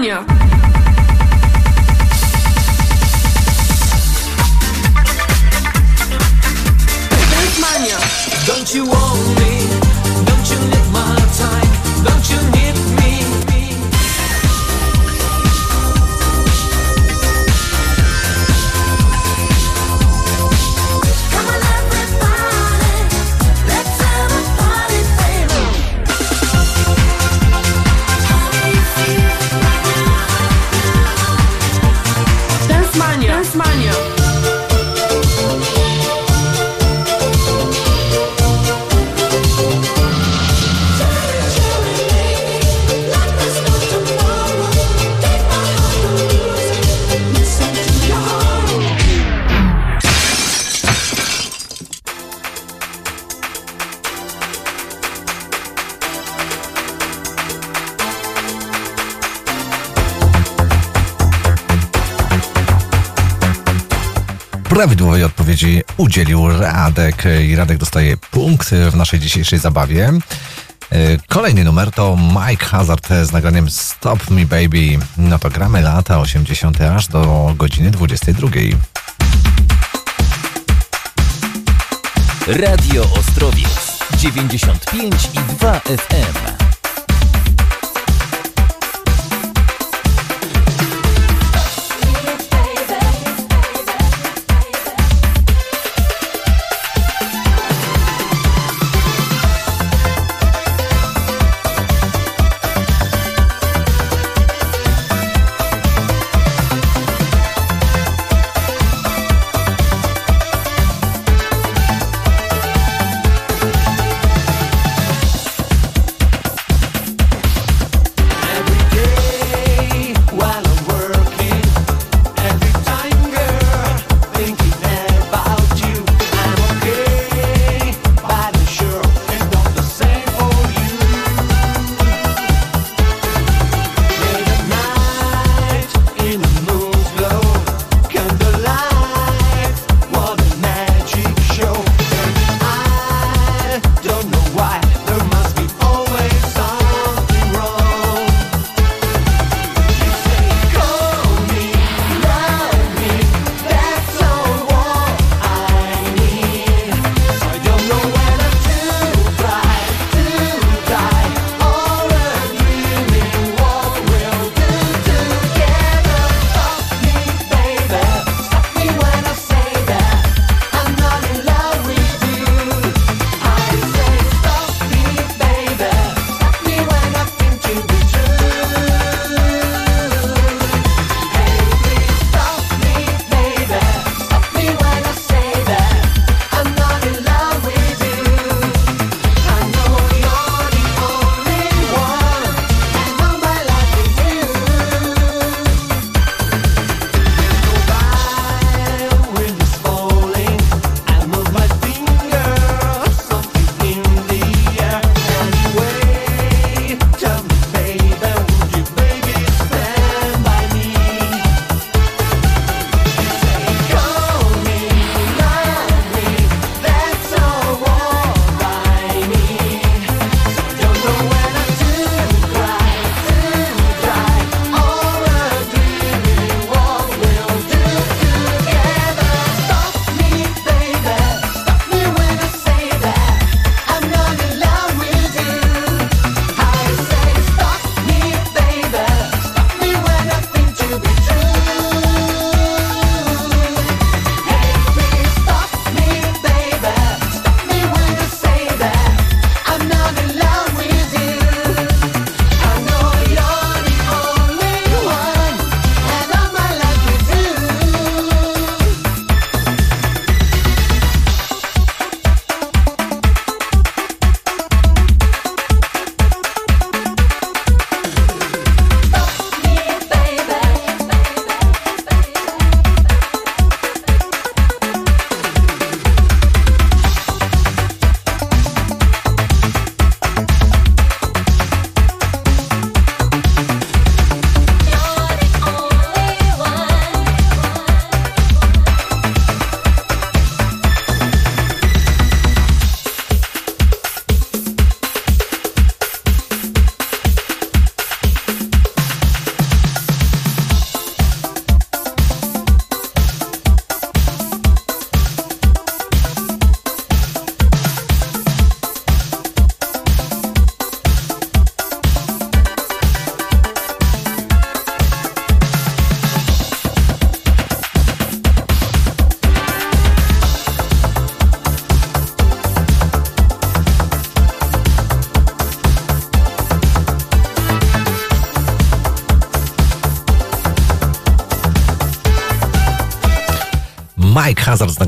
Dance Prawidłowej odpowiedzi udzielił Radek i Radek dostaje punkt w naszej dzisiejszej zabawie. E, Kolejny numer to Mike Hazard z nagraniem Stop Me Baby. No to gramy lata 80. aż do godziny 22. Radio Ostrowiec 95 i 2 FM.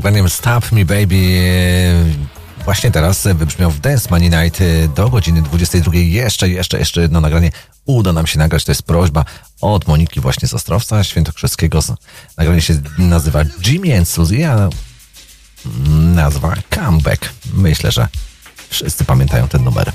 Nagraniem Stop Me Baby e, właśnie teraz wybrzmiał w Dance Money Night e, do godziny 22. Jeszcze, jeszcze, jeszcze jedno nagranie uda nam się nagrać. To jest prośba od Moniki właśnie z Ostrowca Świętokrzyskiego. Nagranie się nazywa Jimmy and Suzy, a nazwa Comeback. Myślę, że wszyscy pamiętają ten numer.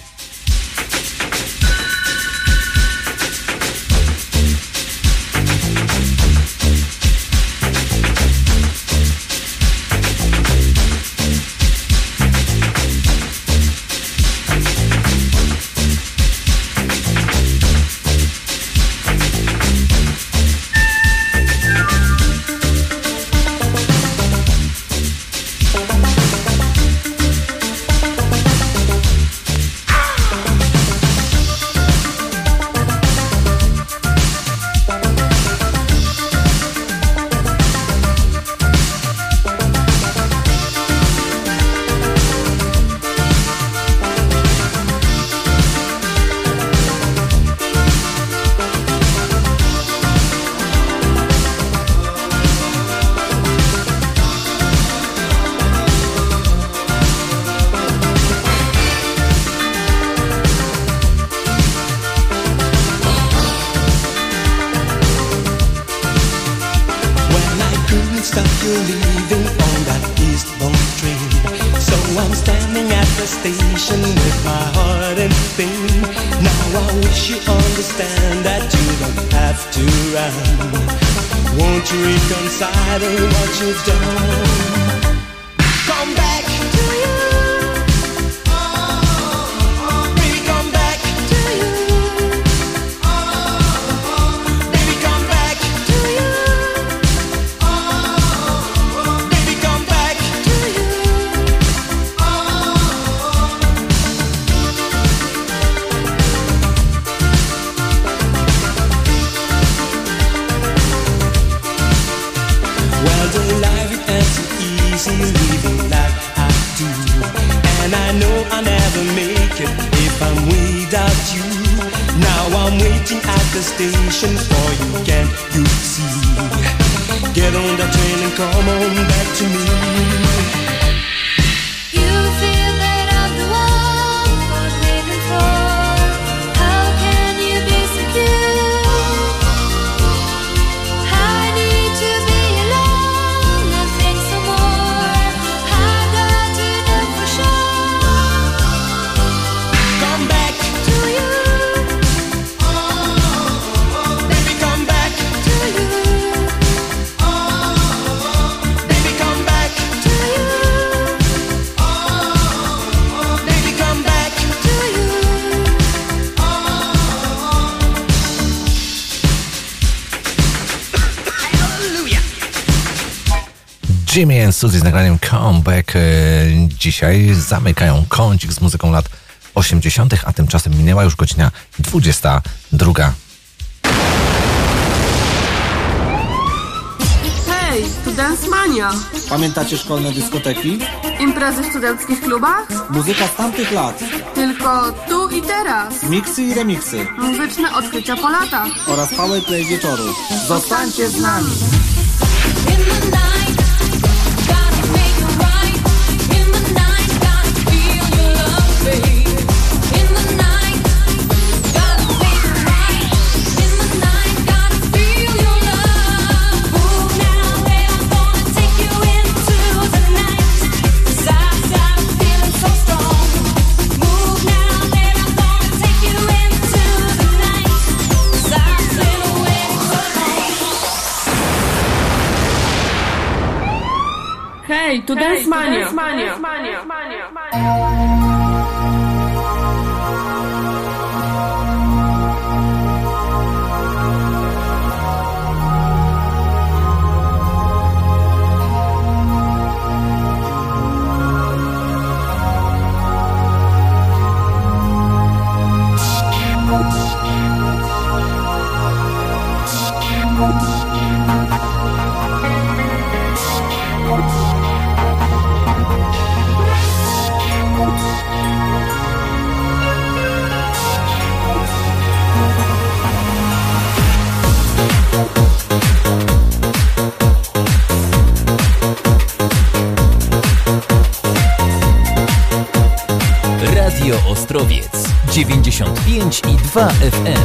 Nagraniem Comeback e, dzisiaj zamykają kącik z muzyką lat 80., a tymczasem minęła już godzina 22. Hej, tu Dance Mania. Pamiętacie szkolne dyskoteki? Imprezy w studenckich klubach? Muzyka z tamtych lat. Tylko tu i teraz. Miksy i remiksy. Muzyczne odkrycia po latach. Oraz powerplay wieczoru. Zostańcie z nami. Hej, tu Dance Mania. 95 i 2 FM.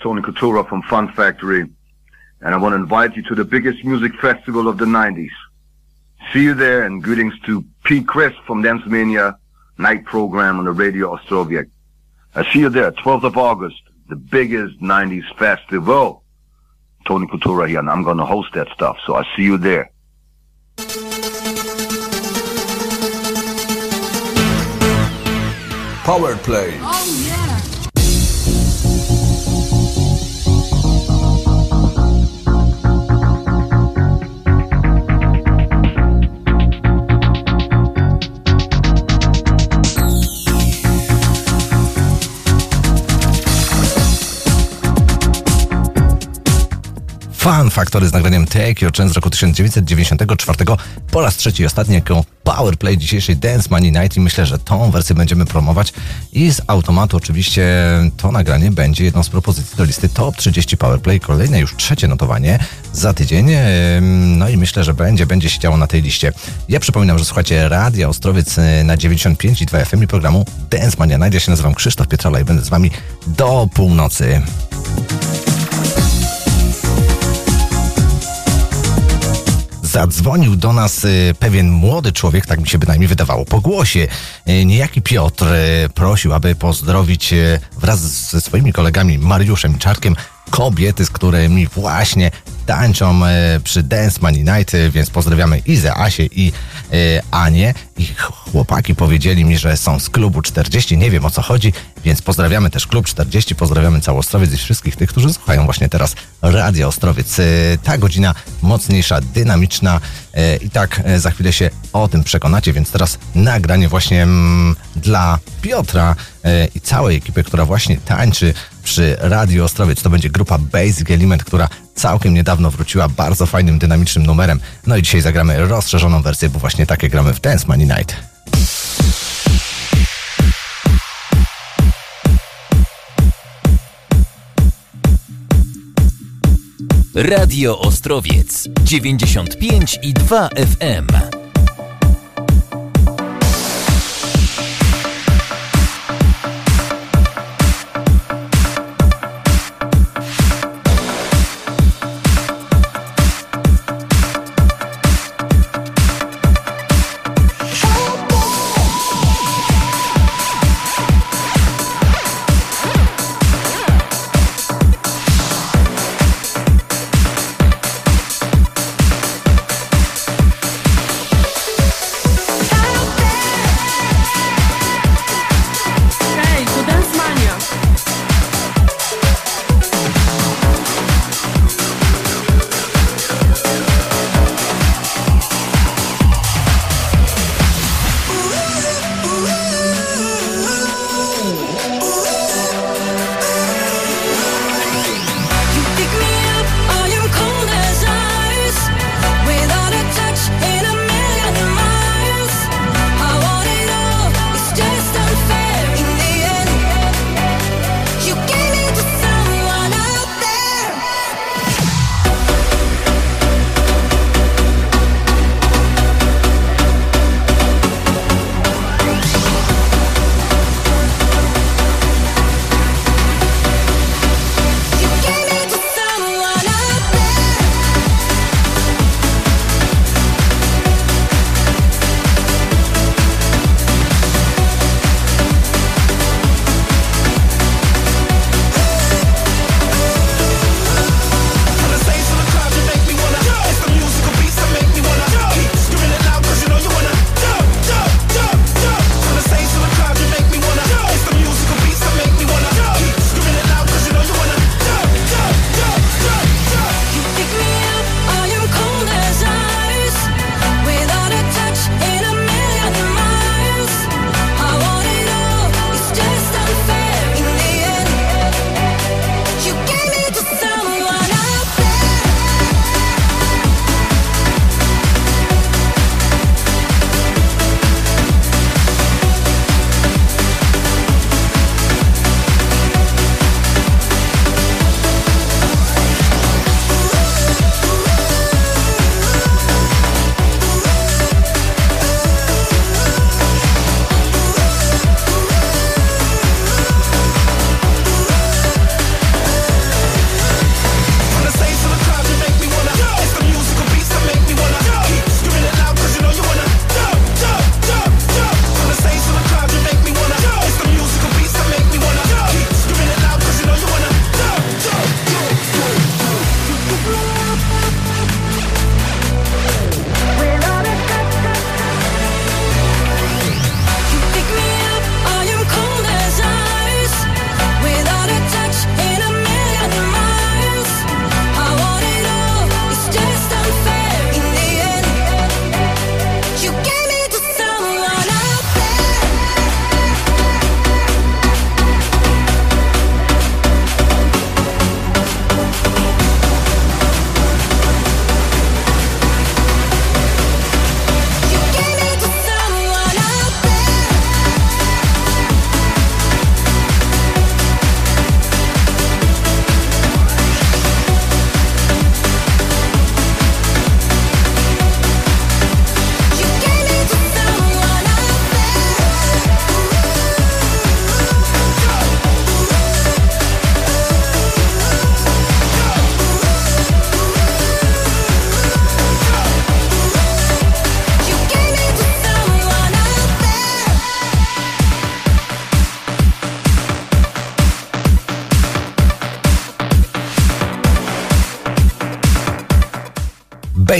Tony Coutura from Fun Factory, and I want to invite you to the biggest music festival of the 90s. See you there, and greetings to Pete Chris from Dance Mania night program on the Radio Ostrovia. I see you there, 12th of August, the biggest 90s festival. Tony Coutura here, and I'm going to host that stuff, so I see you there. Power play. Factory z nagraniem Take Your Chance z roku 1994 po raz trzeci i ostatni jako powerplay dzisiejszej Dance Money Night i myślę, że tą wersję będziemy promować i z automatu oczywiście to nagranie będzie jedną z propozycji do listy Top 30 Powerplay, kolejne już trzecie notowanie za tydzień, no i myślę, że będzie, będzie się działo na tej liście. Ja przypominam, że słuchacie Radia Ostrowiec y, na 95 i 2 FM i programu Dance Mania Night. Ja się nazywam Krzysztof Pietrala i będę z wami do północy. Zadzwonił do nas y, pewien młody człowiek, tak mi się bynajmniej wydawało po głosie. Y, Niejaki Piotr y, prosił, aby pozdrowić wraz ze swoimi kolegami Mariuszem i Czarkiem kobiety, z którymi właśnie tańczą przy Dance Money Night, więc pozdrawiamy Izę, Asię i Anię. I chłopaki powiedzieli mi, że są z klubu 40, nie wiem o co chodzi, więc pozdrawiamy też klub 40, pozdrawiamy cały Ostrowiec i wszystkich tych, którzy słuchają właśnie teraz Radia Ostrowiec. Y, Ta godzina mocniejsza, dynamiczna y, i tak y, za chwilę się o tym przekonacie, więc teraz nagranie właśnie mm, dla Piotra y, i całej ekipy, która właśnie tańczy przy Radio Ostrowiec. To będzie grupa Basic Element, która całkiem niedawno wróciła bardzo fajnym, dynamicznym numerem. No i dzisiaj zagramy rozszerzoną wersję, bo właśnie takie gramy w Dance Money Night. Radio Ostrowiec 95 i 2 FM.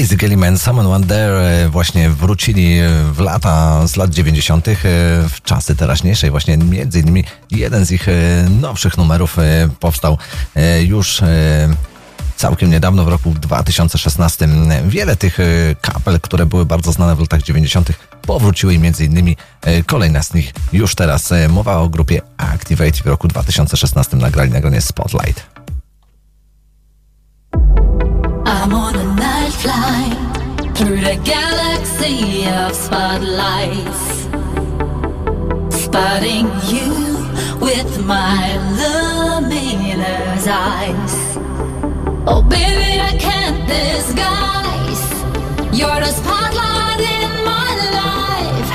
Basic Element, Someone Wonder e, właśnie wrócili e, w lata z lat 90. e, w czasy teraźniejszej. Właśnie między innymi jeden z ich e, nowszych numerów powstał już całkiem niedawno, w roku 2016. Wiele tych kapel, które były bardzo znane w latach 90. powróciły między innymi kolejna z nich już teraz. Mowa o grupie Activate w roku 2016 nagrali nagranie Spotlight. Spotlights. Spotting you with my luminous eyes. Oh, baby, I can't disguise. You're the spotlight in my life.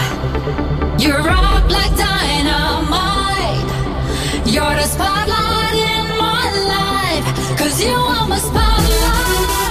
You rock like dynamite. You're the spotlight in my life. Cause you are my spotlight.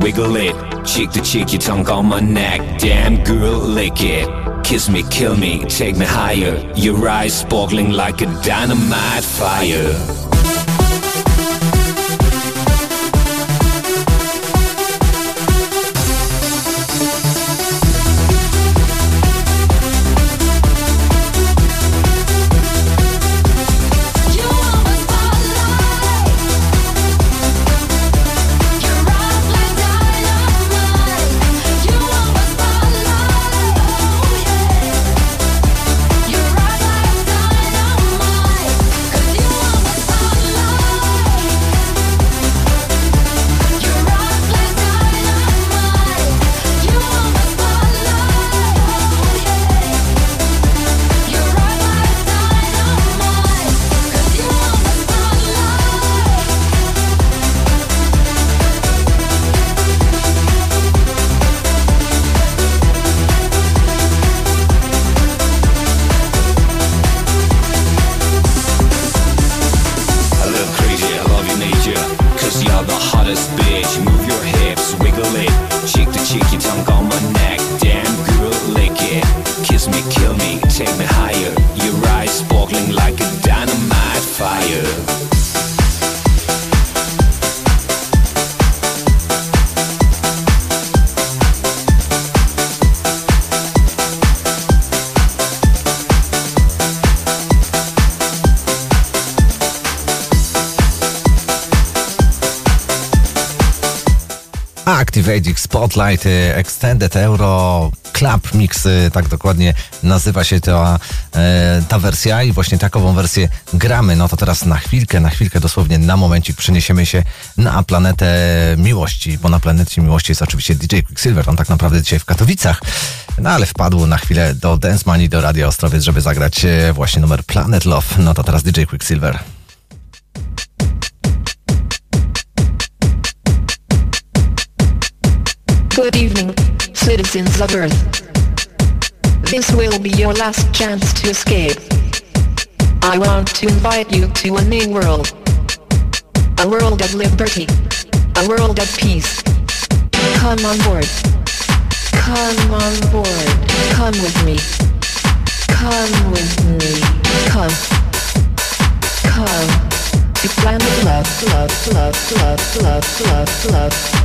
Wiggle it. Cheek to cheek, your tongue on my neck. Damn girl, lick it. Kiss me, kill me, take me higher. Your eyes sparkling like a dynamite fire Spotlight y, Extended Euro Club Mix, y, tak dokładnie nazywa się ta, e, ta wersja i właśnie takową wersję gramy. No to teraz na chwilkę, na chwilkę, dosłownie na momencik przeniesiemy się na planetę miłości, bo na planecie miłości jest oczywiście DJ Quicksilver, on tak naprawdę dzisiaj w Katowicach, no ale wpadł na chwilę do Dance Money, do Radia Ostrowiec, żeby zagrać właśnie numer Planet Love. No to teraz DJ Quicksilver. Citizens of Earth. This will be your last chance to escape. I want to invite you to a new world. A world of liberty. A world of peace. Come on board. Come on board. Come with me. Come with me. Come. Come. To planet love, love, love, love, love, love, love.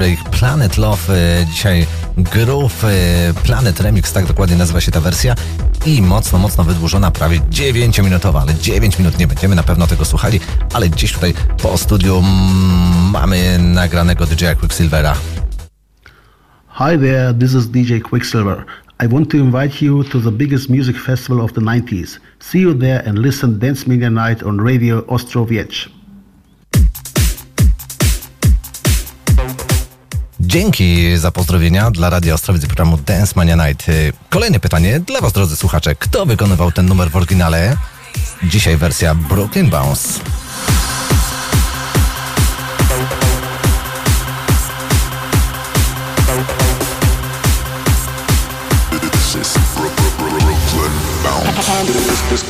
I Planet Love, e, dzisiaj Groove e, Planet Remix, tak dokładnie nazywa się ta wersja i mocno, mocno wydłużona, prawie 9-minutowa, ale 9 minut nie będziemy na pewno tego słuchali, ale gdzieś tutaj po studiu mm, mamy nagranego DJ Quicksilvera. Hi there, this is DJ Quicksilver. I want to invite you to the biggest music festival of the 90s. See you there and listen Dance Media Night on Radio Ostrowiec. Dzięki za pozdrowienia dla Radia Ostrowiec programu Dance Mania Night. Kolejne pytanie dla Was, drodzy słuchacze. Kto wykonywał ten numer w oryginale? Dzisiaj wersja Brooklyn Bounce. This, this,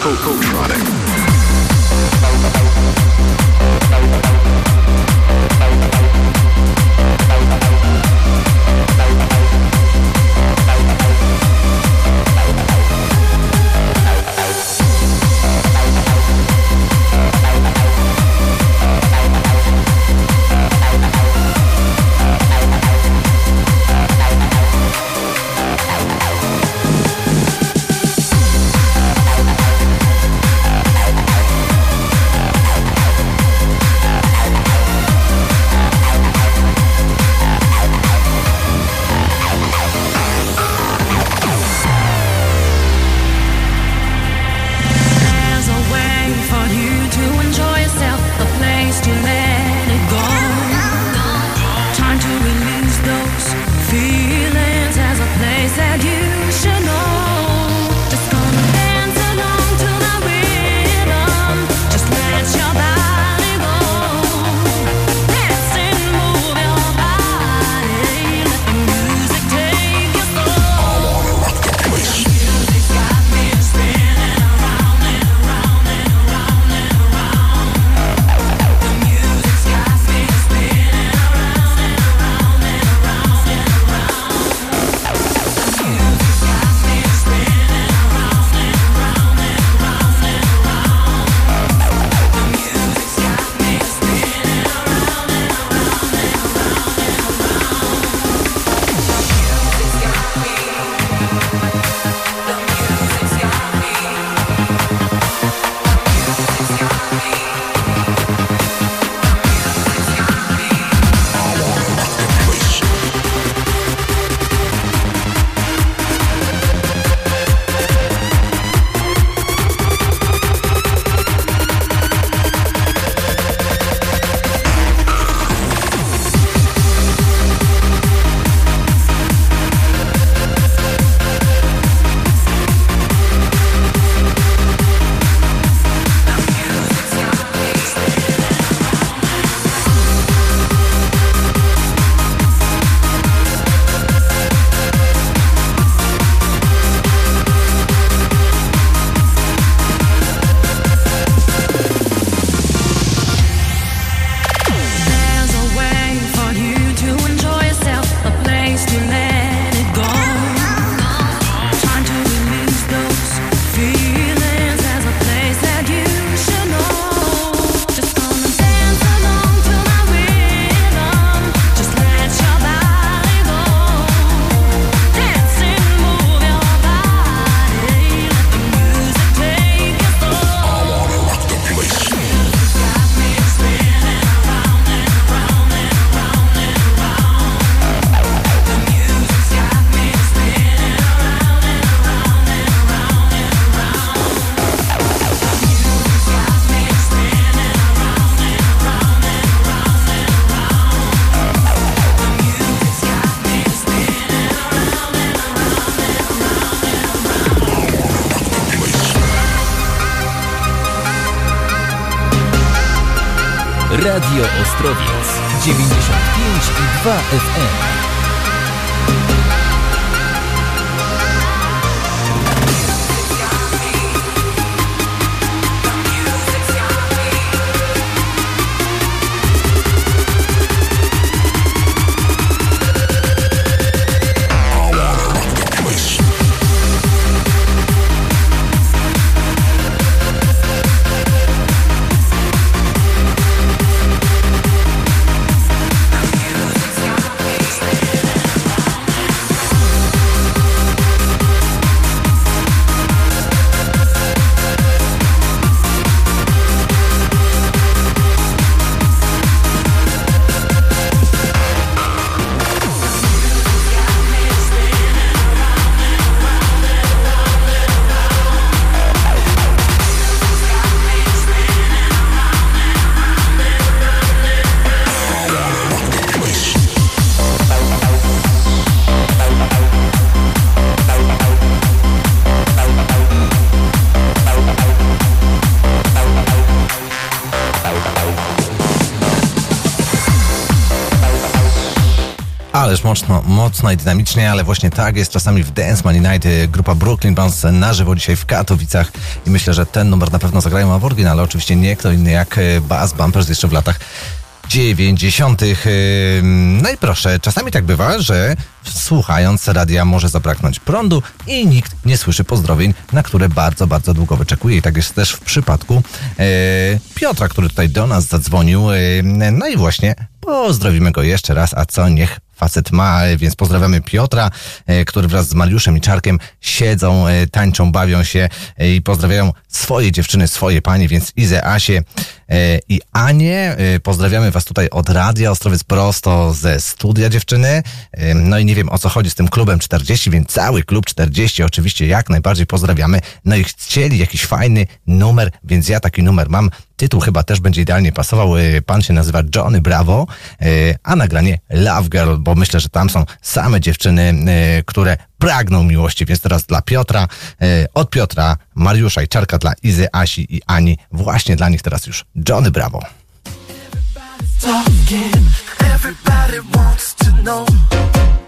i 2 FM. Mocno, i dynamicznie, ale właśnie tak jest czasami w Dance Money Night. y, Grupa Brooklyn Bounce na żywo dzisiaj w Katowicach i myślę, że ten numer na pewno zagrają w oryginale. Oczywiście nie kto inny jak y, Bass Bumpers jeszcze w latach 90. No i proszę, czasami tak bywa, że słuchając radia może zabraknąć prądu i nikt nie słyszy pozdrowień, na które bardzo, bardzo długo wyczekuje. I tak jest też w przypadku e, Piotra, który tutaj do nas zadzwonił. E, no i właśnie pozdrowimy go jeszcze raz, a co niech facet ma, e, więc pozdrawiamy Piotra, e, który wraz z Mariuszem i Czarkiem siedzą, e, tańczą, bawią się i pozdrawiają swoje dziewczyny, swoje panie, więc Izę, Asię i Anię. Pozdrawiamy was tutaj od Radia Ostrowiec prosto ze studia dziewczyny. No i nie wiem o co chodzi z tym klubem 40, więc cały klub 40 oczywiście jak najbardziej pozdrawiamy. No i chcieli jakiś fajny numer, więc ja taki numer mam. Tytuł chyba też będzie idealnie pasował. E, Pan się nazywa Johnny Bravo, e, a nagranie Love Girl, bo myślę, że tam są same dziewczyny, e, które pragną miłości, więc teraz dla Piotra, od Piotra, Mariusza i Czarka dla Izy, Asi i Ani, właśnie dla nich teraz już Johnny Bravo. talking. Everybody wants to know.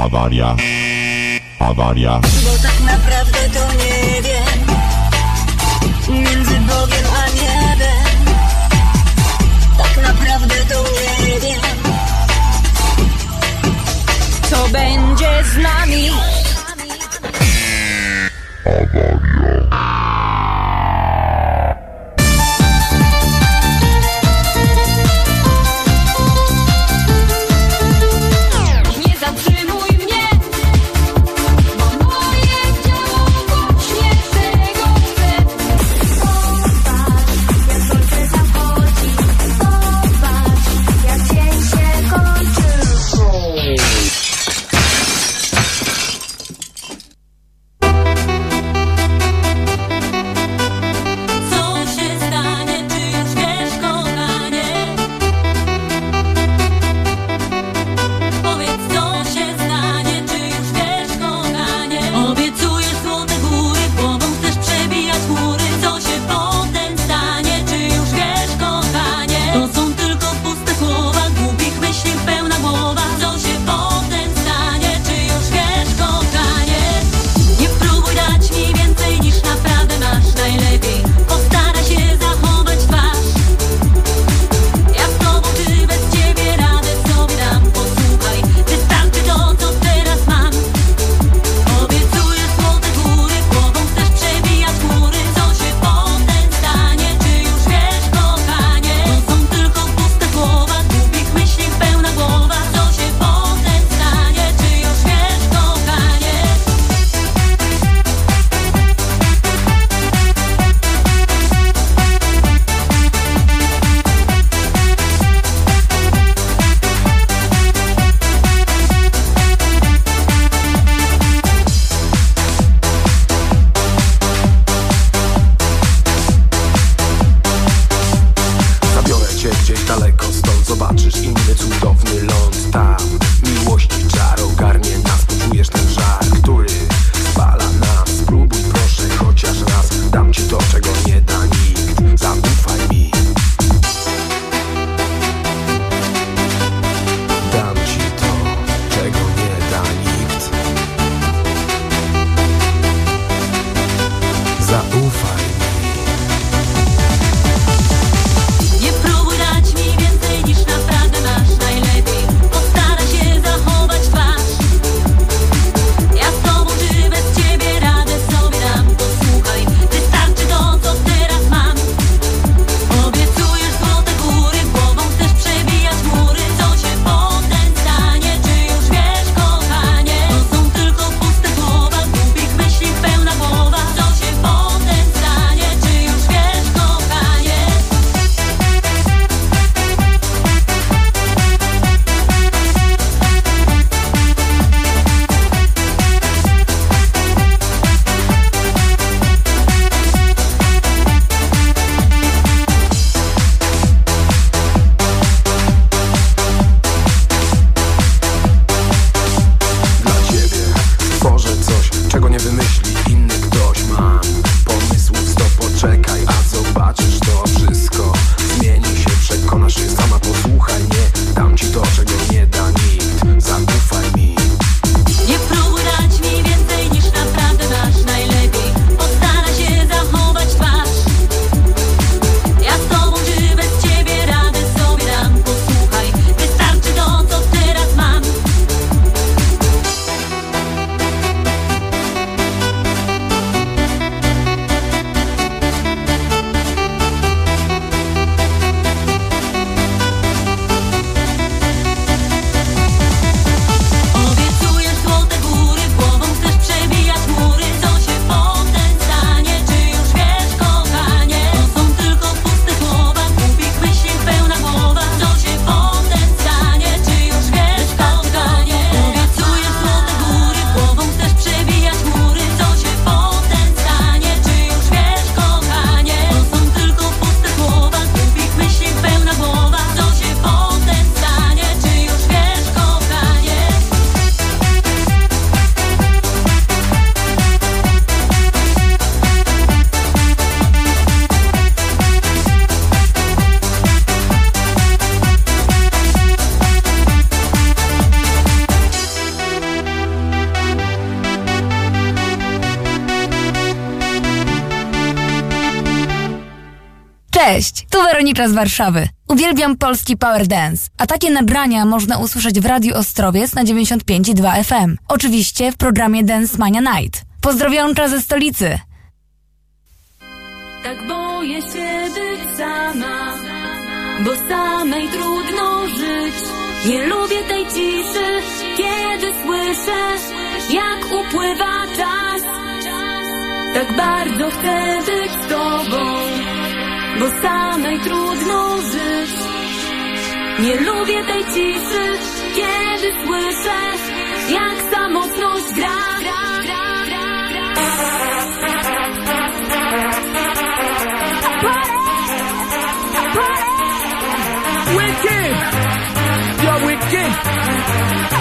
Awaria. Awaria. Bo tak naprawdę to nie wiem Między Bogiem a niebem Tak naprawdę to nie wiem Co będzie z nami z Warszawy. Uwielbiam polski power dance, a takie nagrania można usłyszeć w Radiu Ostrowiec na 95,2 FM. Oczywiście w programie Dance Mania Night. Pozdrowionka ze stolicy. Tak boję się być sama, bo samej trudno żyć. Nie lubię tej ciszy, kiedy słyszę, jak upływa czas. Tak bardzo chcę być z tobą, bo samej trudno żyć. Nie lubię tej ciszy, kiedy słyszę, jak samotność gra. Wicked! You're wicked!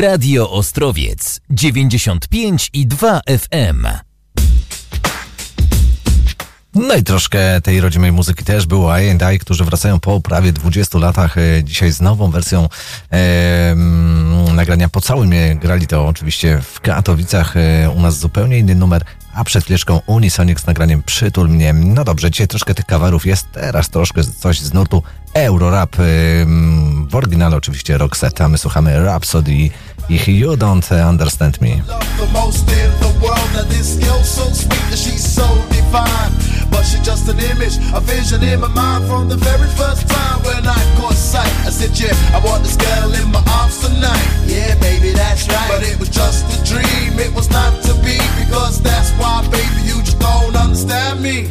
Radio Ostrowiec 95 i 2 FM. No i troszkę tej rodzimej muzyki też było I&I, którzy wracają po prawie 20 latach e, dzisiaj z nową wersją e, nagrania po całym. e, Grali to oczywiście w Katowicach, e, u nas zupełnie inny numer, a przed chwileczką Unisonic z nagraniem Przytul mnie. No dobrze, dzisiaj troszkę tych kawarów jest, teraz troszkę coś z nurtu Eurorap, e, w oryginale oczywiście Roxette, a my słuchamy Rhapsody ich You Don't Understand Me. the most in the world. Now this girl's so sweet and she's so divine. But she's just an image, a vision in my mind from the very first time when I caught sight. I said, yeah, I want this girl in my arms tonight. Yeah, baby, that's right. But it was just a dream, it was not to be. Because that's why, baby, you just don't understand me.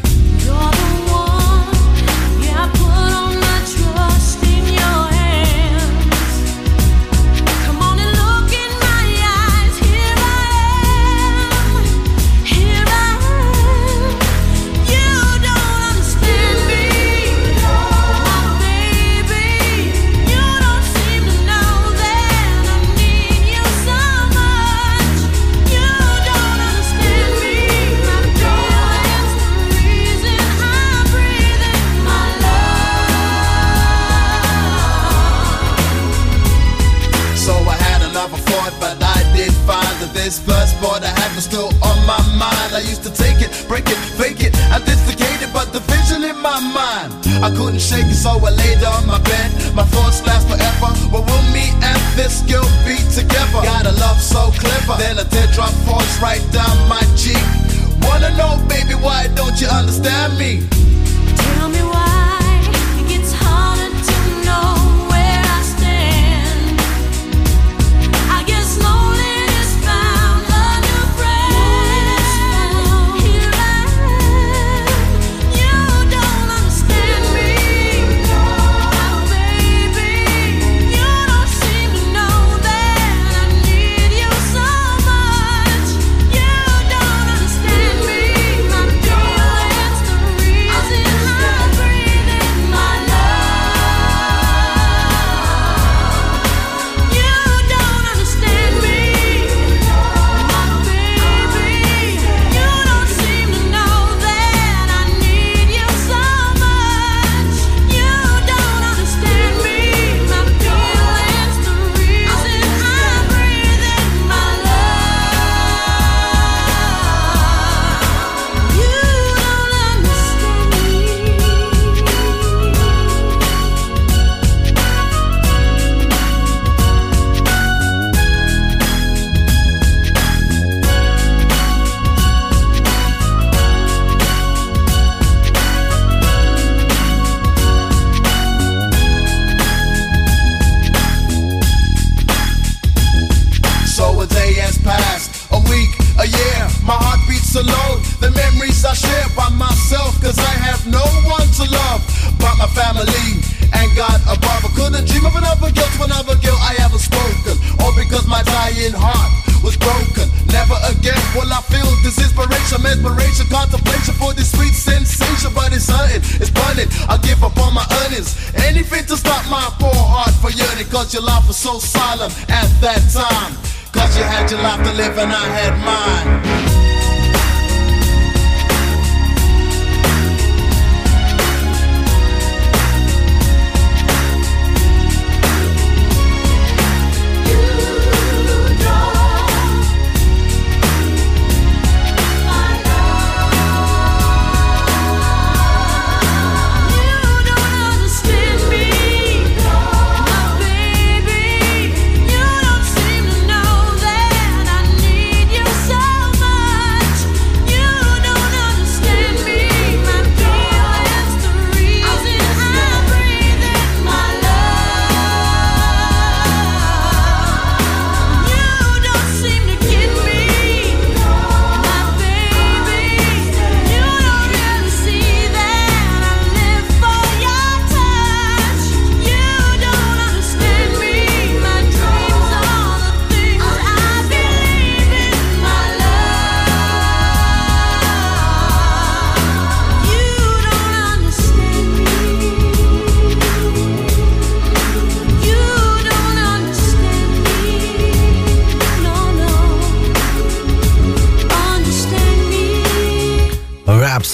I couldn't shake it, so I laid on my bed. My thoughts last forever. But will me and this girl be together? Got a love so clever. Then a teardrop falls right down my cheek. Wanna know, baby, why don't you understand me? Tell me why.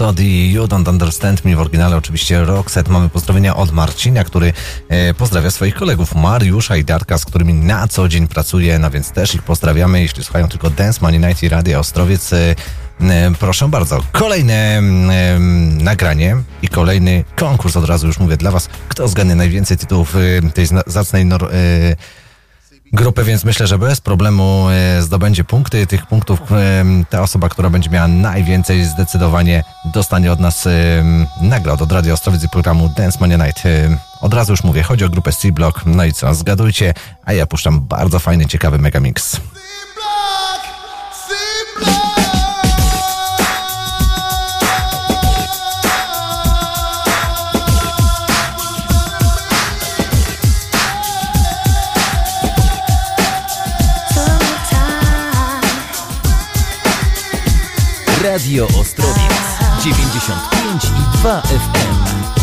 melodii You Don't Understand Me w oryginale oczywiście Roxette. Mamy pozdrowienia od Marcina, który e, pozdrawia swoich kolegów Mariusza i Darka, z którymi na co dzień pracuje, no więc też ich pozdrawiamy. Jeśli słuchają tylko Dance Money Night i Radia Ostrowiec, e, e proszę bardzo, kolejne e, nagranie i kolejny konkurs od razu już mówię dla Was. Kto zgadnie najwięcej tytułów e, tej zacnej nor, e, grupy, więc myślę, że bez problemu e, zdobędzie punkty. Tych punktów e, ta osoba, która będzie miała najwięcej, zdecydowanie dostanie od nas e, nagrodę od Radio Ostrowiec i programu Dance Mania Night. Od razu już mówię, chodzi o grupę C-Block. No i co, zgadujcie, a ja puszczam bardzo fajny, ciekawy megamix. mix. Radio Ostrowiec 95 i 2 FM.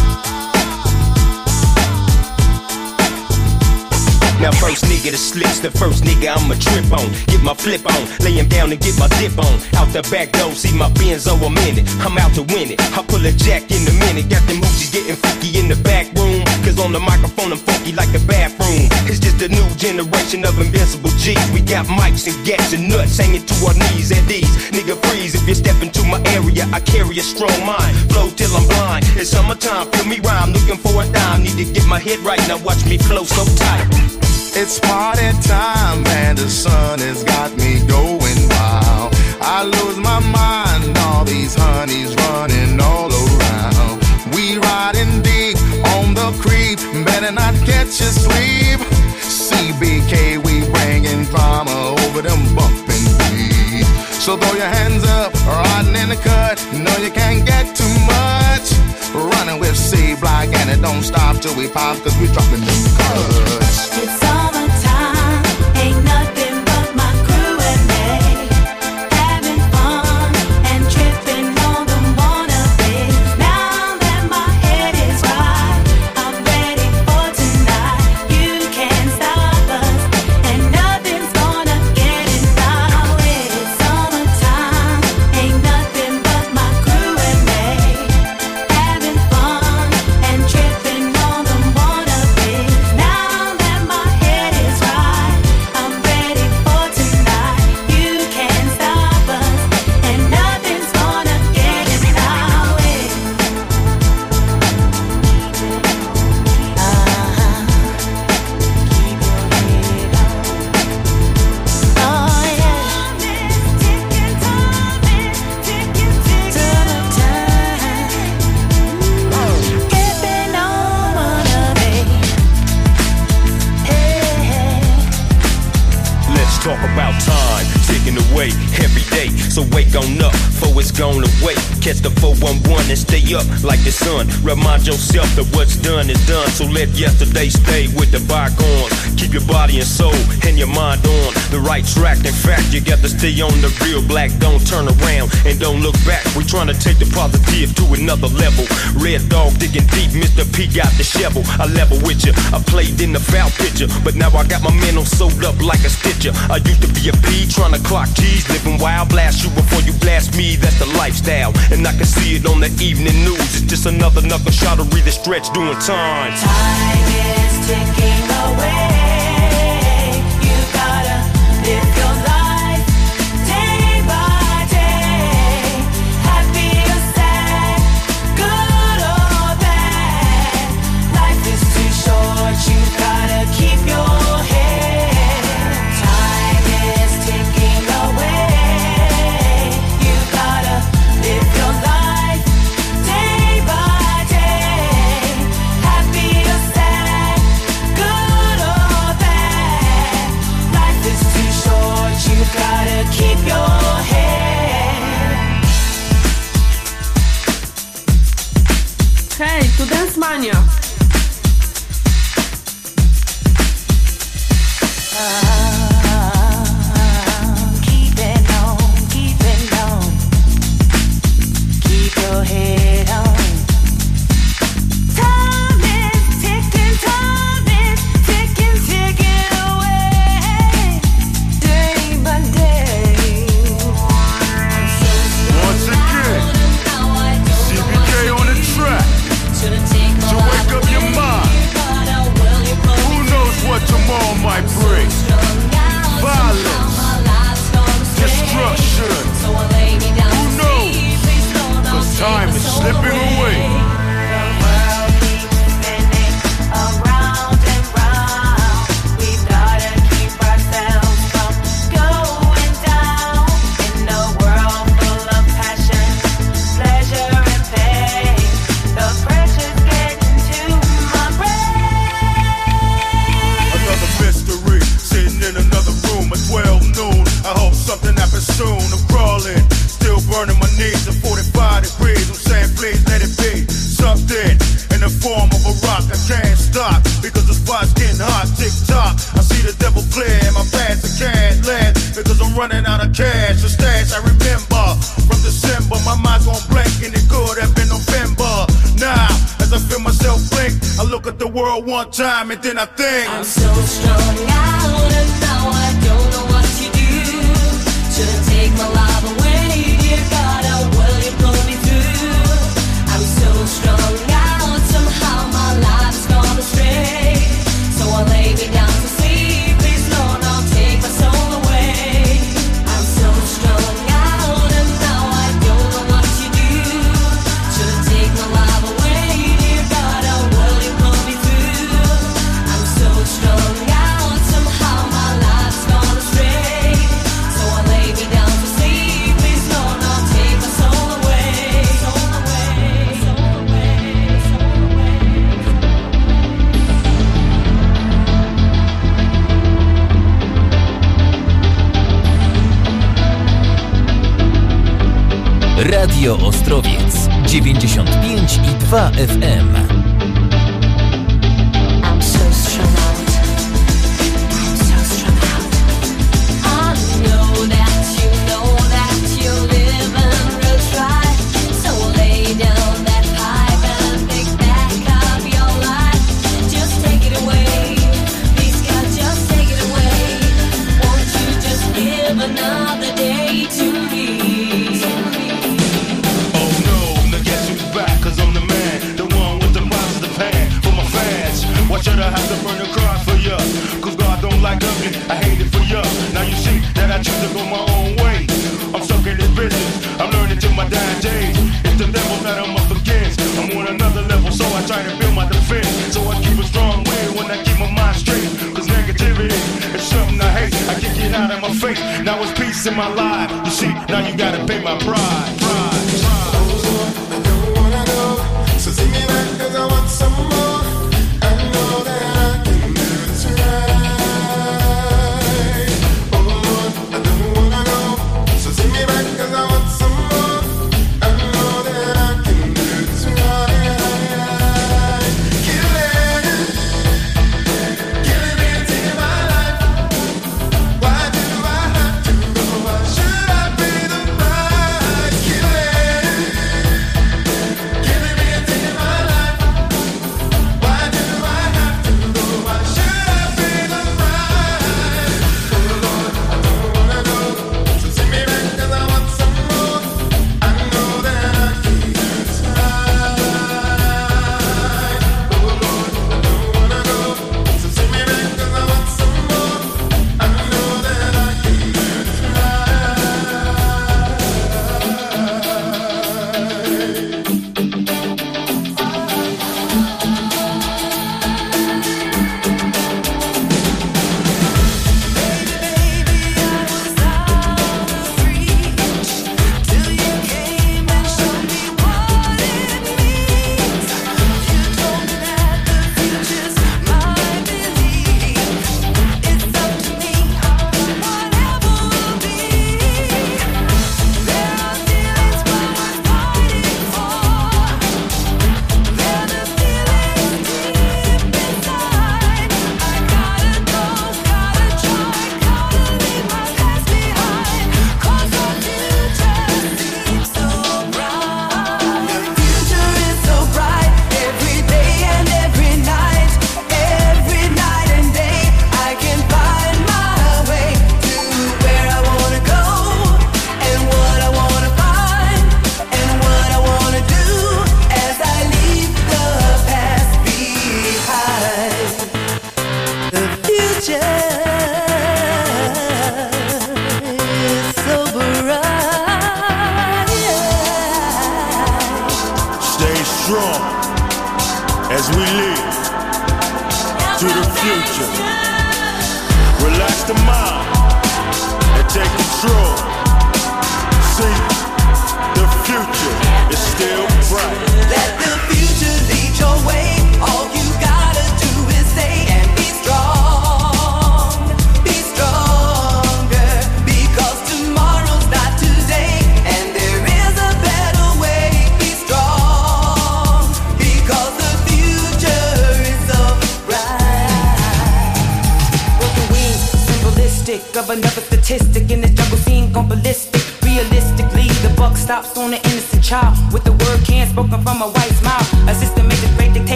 Now first nigga to slips, the first nigga I'ma trip on. Get my flip on, lay him down and get my dip on. Out the back door, see my Benzo a minute. I'm out to win it. I pull a jack in a minute. Got them hoochies getting freaky in the back room. Cause on the microphone I'm funky like the bathroom. It's just a new generation of invincible G's. We got mics and gats and nuts hanging to our knees and these. Nigga freeze if you step into my area. I carry a strong mind, flow till I'm blind. It's summertime, feel me rhyme, looking for a dime. Need to get my head right now. Watch me flow so tight. It's party time and the sun has got me going wild. I lose my mind, all these honeys running all around. We riding deep on the creep, better not catch you sleep. CBK, we bringing drama over them bumping beats. So throw your hands up, riding in the cut. No, you can't get too much. Running with C Block and it don't stop till we pop, cause we dropping them cuts. Gone away. Catch the 411 and stay up like the sun. Remind yourself that what's done is done. So let yesterday stay with the bygones. Keep your body and soul and your mind on the right track. In fact, you got to stay on the real black. Don't turn around and don't look back. We trying to take the positive to another level. Red dog digging deep, Mr. P got the shovel. I level with you. I played in the foul picture, but now I got my mental sewed up like a stitcher. I used to be a P trying to clock G's, living wild. Blast you before you blast me. That's the lifestyle, and I can see it on the evening news. It's just another knuckle shot to read the stretch doing time. Time is ticking away. You gotta live your life Radio Ostrowiec 95 i 2 FM. in my life. You see, now you gotta pay my pride.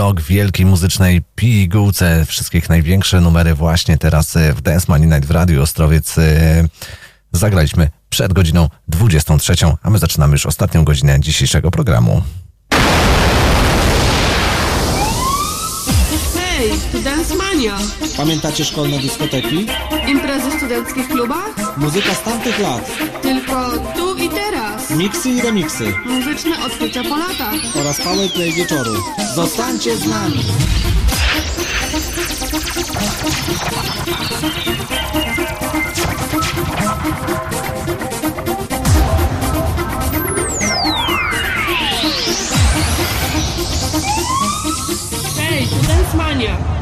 W wielkiej muzycznej pigułce. Wszystkich największe numery właśnie teraz e, w Dance Money Night w Radiu Ostrowiec e, zagraliśmy przed godziną 23, a my zaczynamy już ostatnią godzinę dzisiejszego programu. Tu Dance Mania. Pamiętacie szkolne dyskoteki? Imprezy w studenckich klubach? Muzyka z tamtych lat. Tylko tu i teraz. Miksy i remiksy. Muzyczne odkrycia po latach. Oraz powerplay wieczoru. Zostańcie z nami. Hej, tu Dance Mania.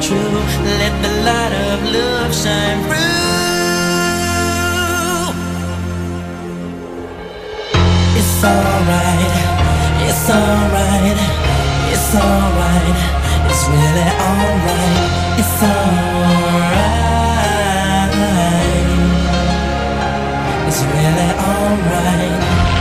True. Let the light of love shine through. It's alright, it's alright, it's alright, it's really alright, it's alright, it's really alright.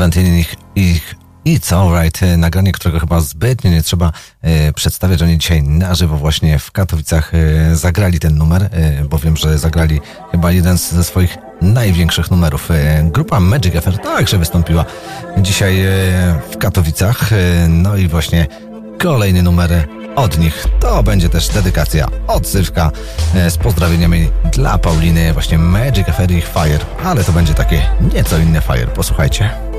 Seventeen ich, ich It's Alright, e, nagranie, którego chyba zbytnio nie trzeba e, przedstawiać. Oni dzisiaj na żywo właśnie w Katowicach e, zagrali ten numer, e, bo wiem, że zagrali chyba jeden z, ze swoich największych numerów. Grupa Magic Affair także wystąpiła dzisiaj w Katowicach. No i właśnie kolejny numer od nich. To będzie też dedykacja, odsywka e, z pozdrowieniami dla Pauliny, właśnie Magic Affair i Fire, ale to będzie takie nieco inne Fire. Posłuchajcie.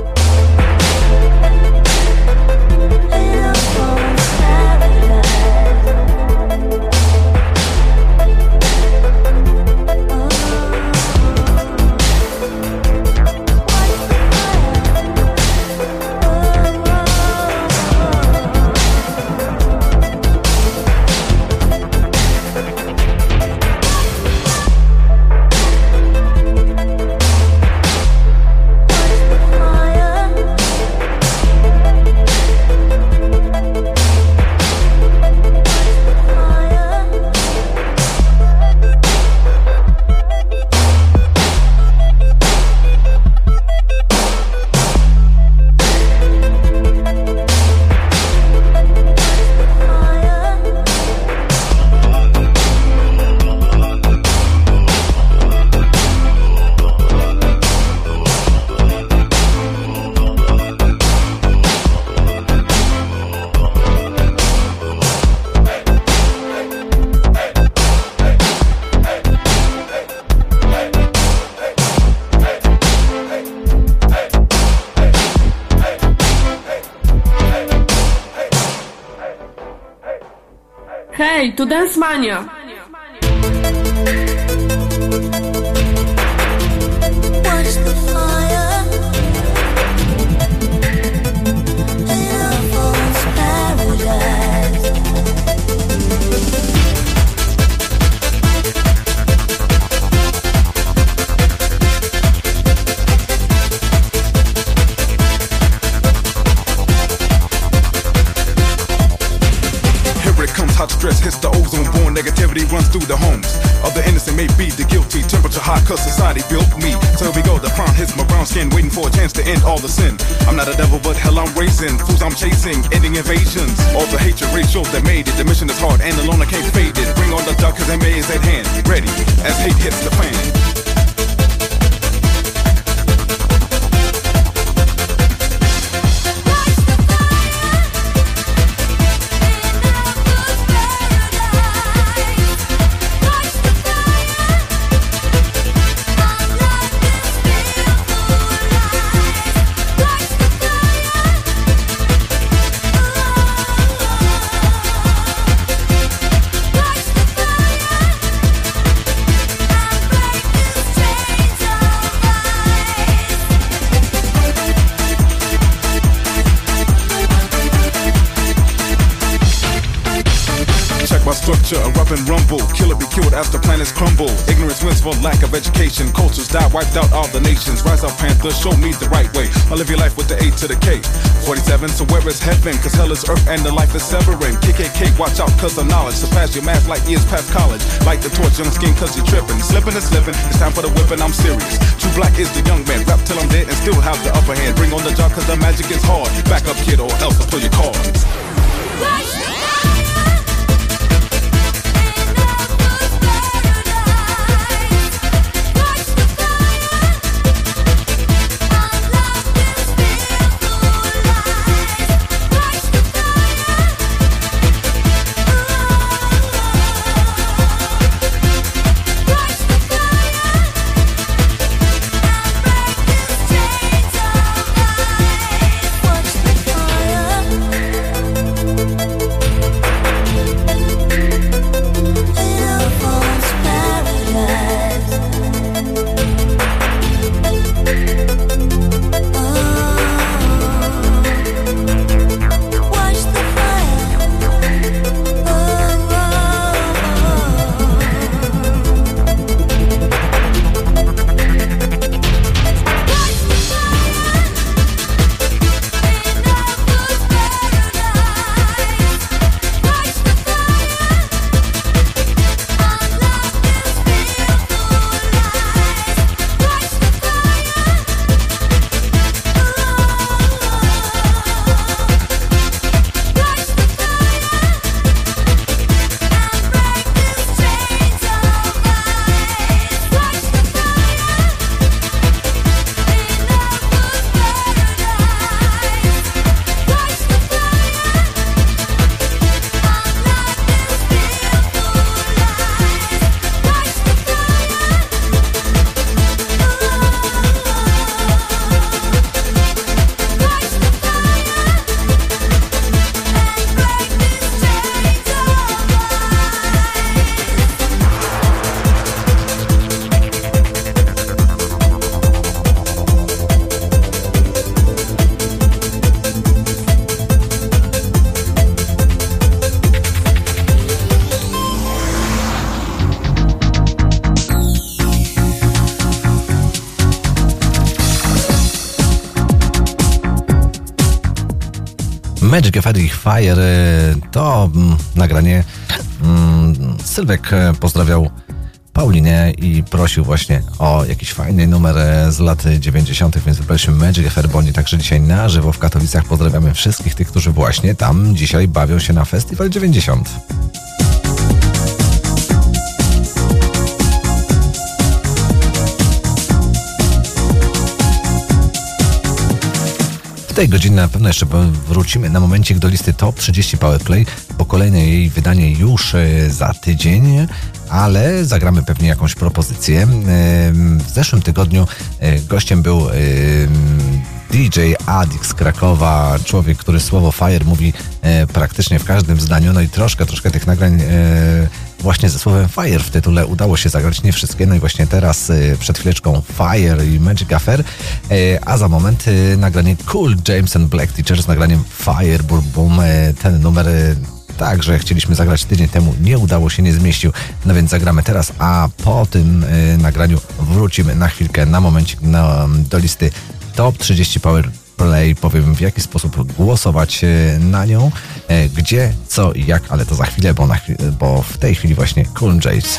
Dance Mania. Cause society built me. So here we go the crown hits my brown skin waiting for a chance to end all the sin. I'm not a devil but hell I'm racing fools I'm chasing ending invasions. All the hatred ratios that made it. The mission is hard and alone I can't fade it. Bring on the dark cause MA is at hand. Ready as hate hits the fan Ignorance wins for lack of education. Cultures die, wiped out all the nations. Rise up, Panthers, show me the right way. I live your life with the A to the K. 47, so where is heaven? Cause hell is earth and the life is severing. KKK, watch out cause of knowledge. Surpass your math like years past college. Light the torch, young skin cause you're tripping. Slipping and slipping, it's time for the whipping, I'm serious. True black is the young man. Rap till I'm dead and still have the upper hand. Bring on the job cause the magic is hard. Back up, kid, or else I'll pull your cards. Fire i Fire to mm, nagranie mm, Sylwek e, pozdrawiał Paulinę i prosił właśnie o jakiś fajny numer e, z lat 90., więc wybraliśmy Magic Fair, bo oni także dzisiaj na żywo w Katowicach. Pozdrawiamy wszystkich tych, którzy właśnie tam dzisiaj bawią się na Festiwal 90. W tej godzinie na pewno jeszcze wrócimy na momencik do listy Top 30 Powerplay, bo kolejne jej wydanie już e, za tydzień, ale zagramy pewnie jakąś propozycję. E, W zeszłym tygodniu e, gościem był DJ Adik z Krakowa, człowiek, który słowo Fire mówi praktycznie w każdym zdaniu, no i troszkę, troszkę tych nagrań właśnie ze słowem Fire w tytule udało się zagrać, nie wszystkie, no i właśnie teraz e, przed chwileczką Fire i Magic Affair, e, a za moment e, nagranie Cool James and Black Teacher z nagraniem Fire Boom ten numer Także chcieliśmy zagrać tydzień temu, nie udało się, nie zmieścił, no więc zagramy teraz, a po tym nagraniu wrócimy na chwilkę, na momencik na, do listy Top 30 Power Play. Powiem w jaki sposób głosować na nią, gdzie, co i jak, ale to za chwilę, bo, bo w tej chwili właśnie Cool Jays.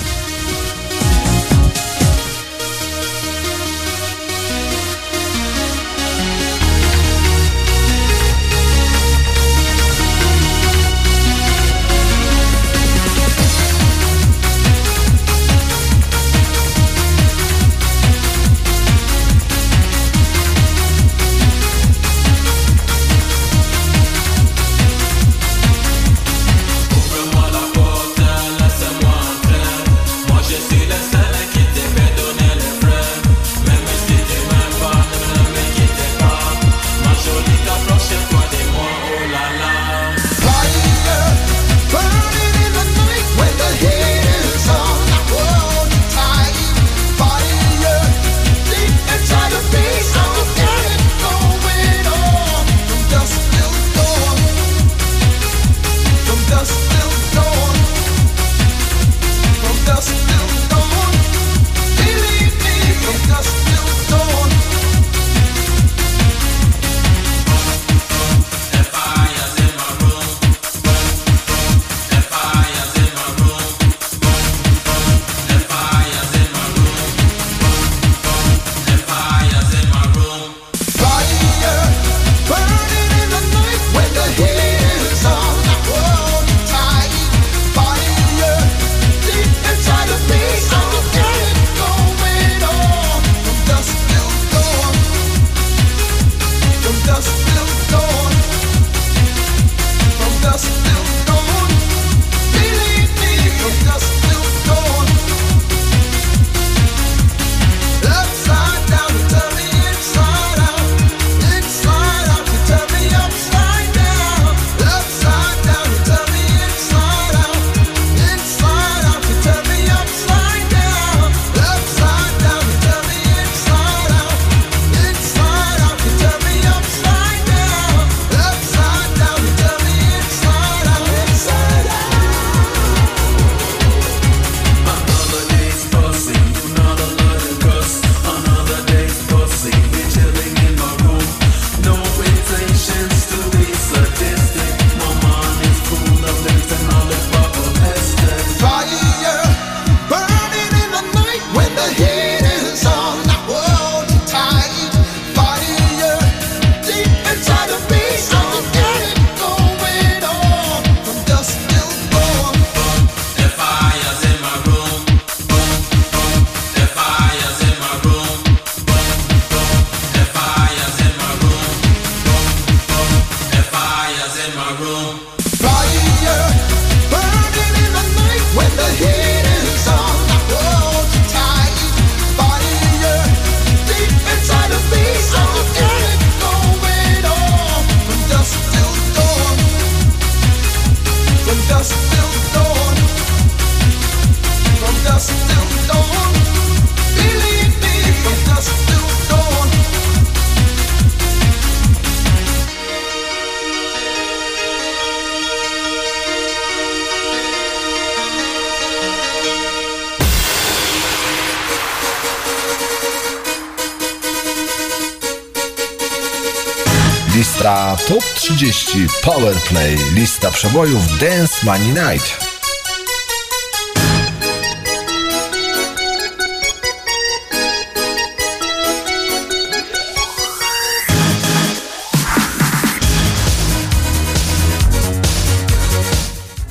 Coldplay. Lista przebojów Dance Money Night.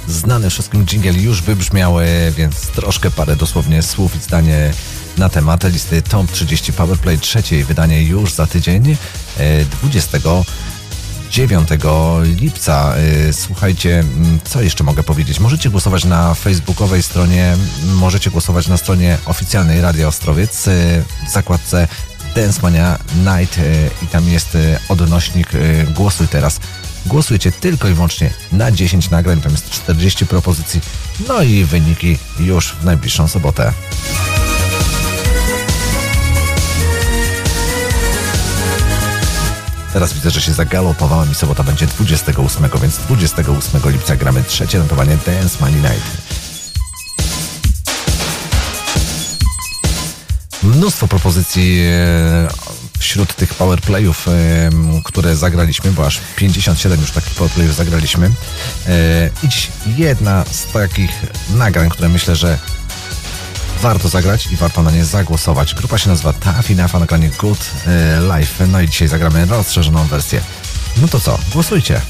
znany wszystkim dżingiel już wybrzmiały, więc troszkę parę dosłownie słów i zdanie na temat listy Tom 30 Powerplay trzeciej wydanie już za tydzień e, 20 9 lipca. Y, słuchajcie, mm, co jeszcze mogę powiedzieć? Możecie głosować na facebookowej stronie, możecie głosować na stronie oficjalnej Radia Ostrowiec y, w zakładce Densmania Night y, i tam jest odnośnik Głosuj Teraz. Głosujcie tylko i wyłącznie na 10 nagrań, tam jest 40 propozycji, no i wyniki już w najbliższą sobotę. Teraz widzę, że się zagalopowałem i sobota będzie 28, więc 28 lipca gramy trzecie notowanie Dance Money Night. Mnóstwo propozycji e, wśród tych powerplayów, e, które zagraliśmy, bo aż 57 już takich powerplayów zagraliśmy. E, I dziś jedna z takich nagrań, które myślę, że warto zagrać i warto na nie zagłosować. Grupa się nazywa Tough Enough, a nagranie Good e, Life. No i dzisiaj zagramy rozszerzoną wersję. No to co? Głosujcie.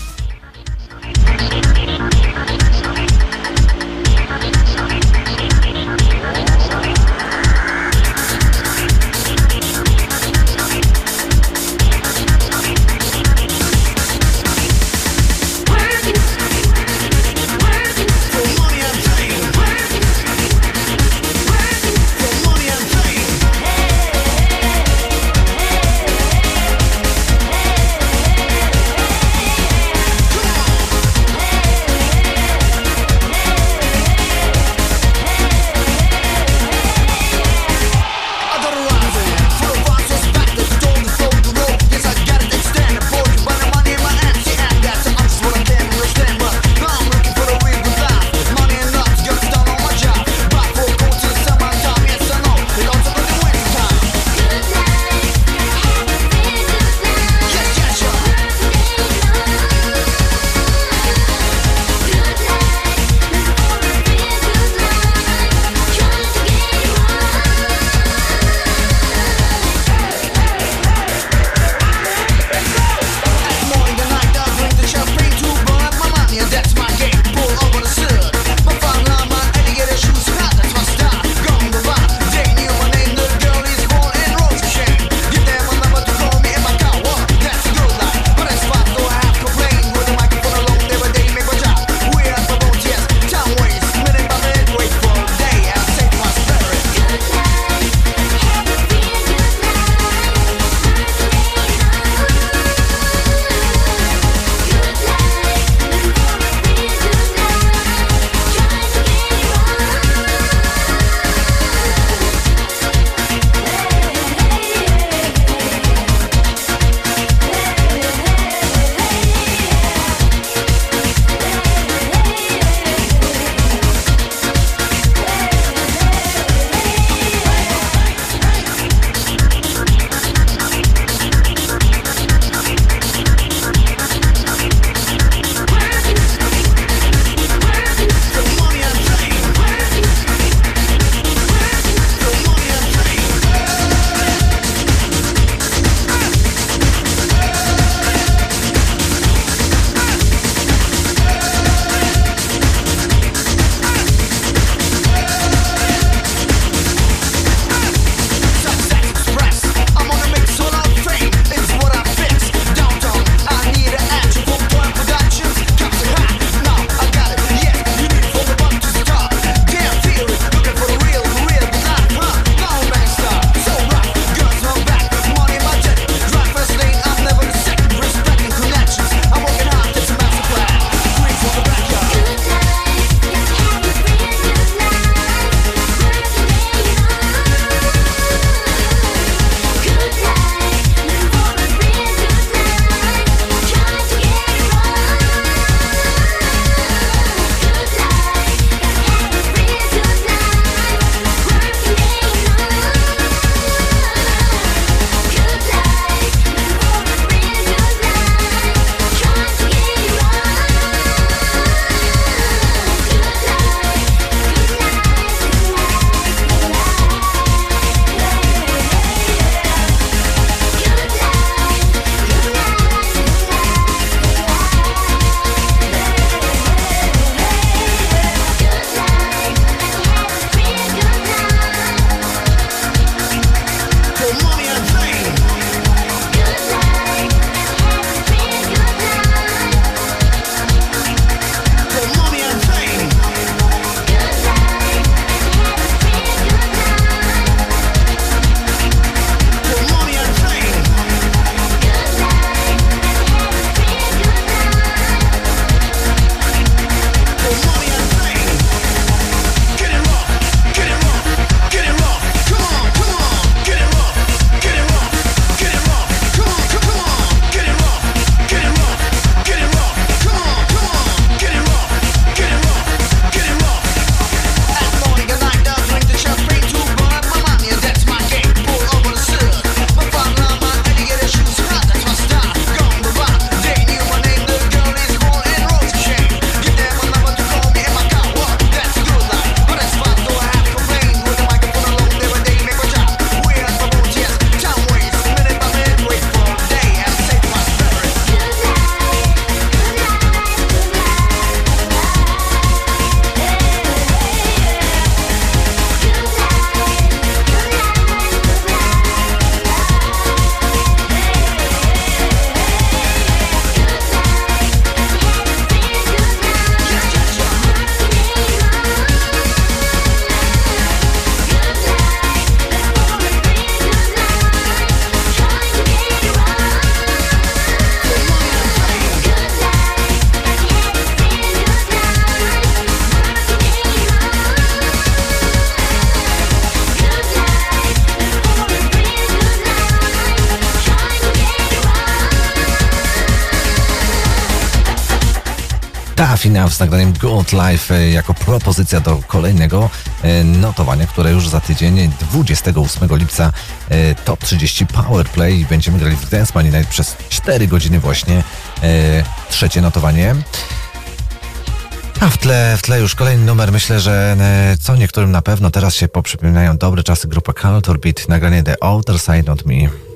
Z nagraniem Good Life e, jako propozycja do kolejnego e, notowania, które już za tydzień 28 lipca e, Top 30 Powerplay będziemy grali w Dance Money Night przez 4 godziny właśnie trzecie notowanie. A w tle, w tle już kolejny numer. Myślę, że co niektórym na pewno teraz się poprzypominają dobre czasy grupa Culture Beat, nagranie The Outer Side of Me.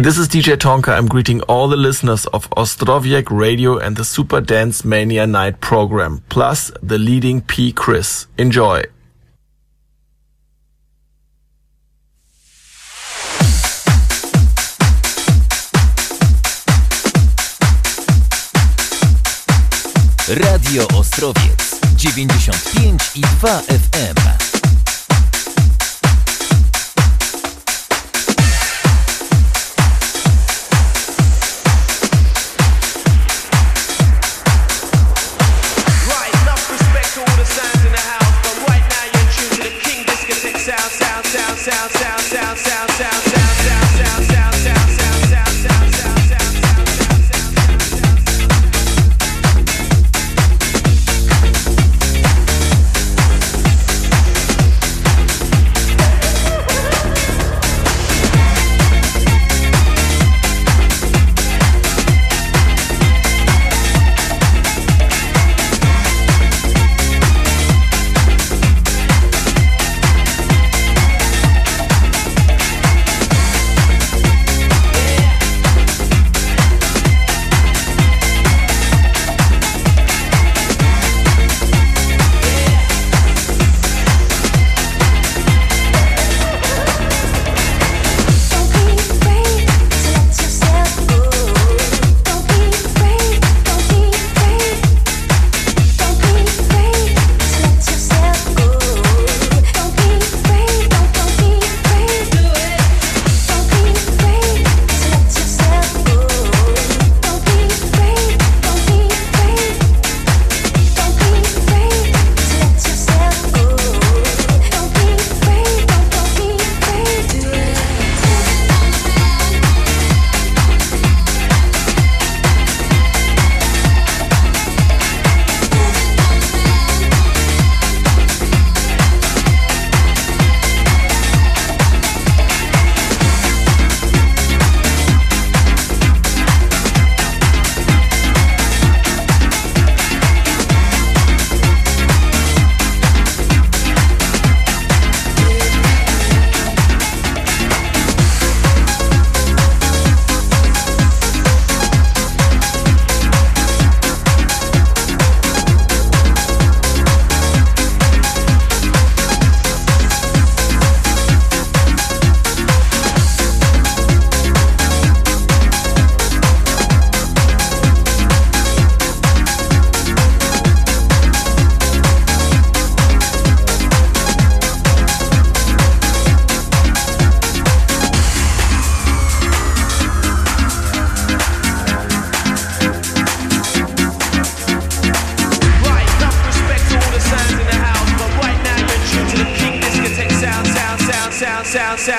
This is DJ Tonka. I'm greeting all the listeners of Ostroviec Radio and the Super Dance Mania Night program, plus the leading P. Chris. Enjoy.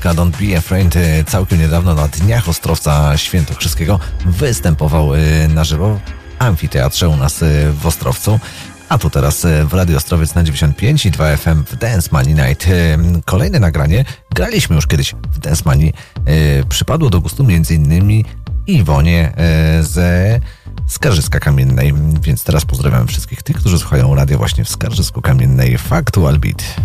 Tonka Don't Be Afraid e, całkiem niedawno na Dniach Ostrowca Świętokrzyskiego występował e, na żywo w amfiteatrze u nas e, w Ostrowcu. A tu teraz w Radio Ostrowiec na 95 i 2 FM w Dance Money Night. Kolejne nagranie. Graliśmy już kiedyś w Dance Money. Przypadło do gustu innymi Iwonie ze Skarżyska Kamiennej. Więc teraz pozdrawiam wszystkich tych, którzy słuchają radio właśnie w Skarżysku Kamiennej. Factual Beat.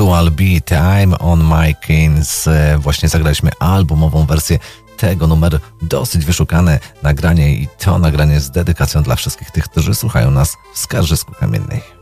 Actual Beat Time on My Kings. E, właśnie zagraliśmy albumową wersję tego numeru. Dosyć wyszukane nagranie i to nagranie z dedykacją dla wszystkich tych, którzy słuchają nas w Skarżysku Kamiennej.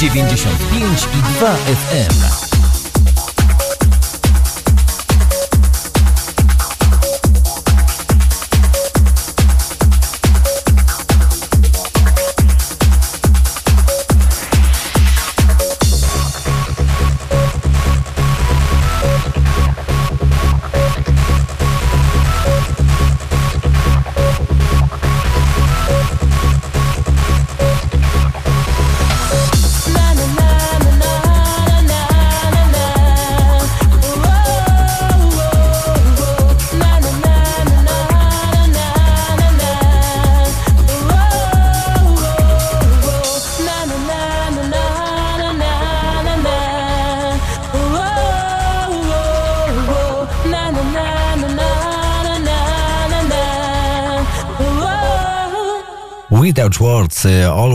95 i 2 FM.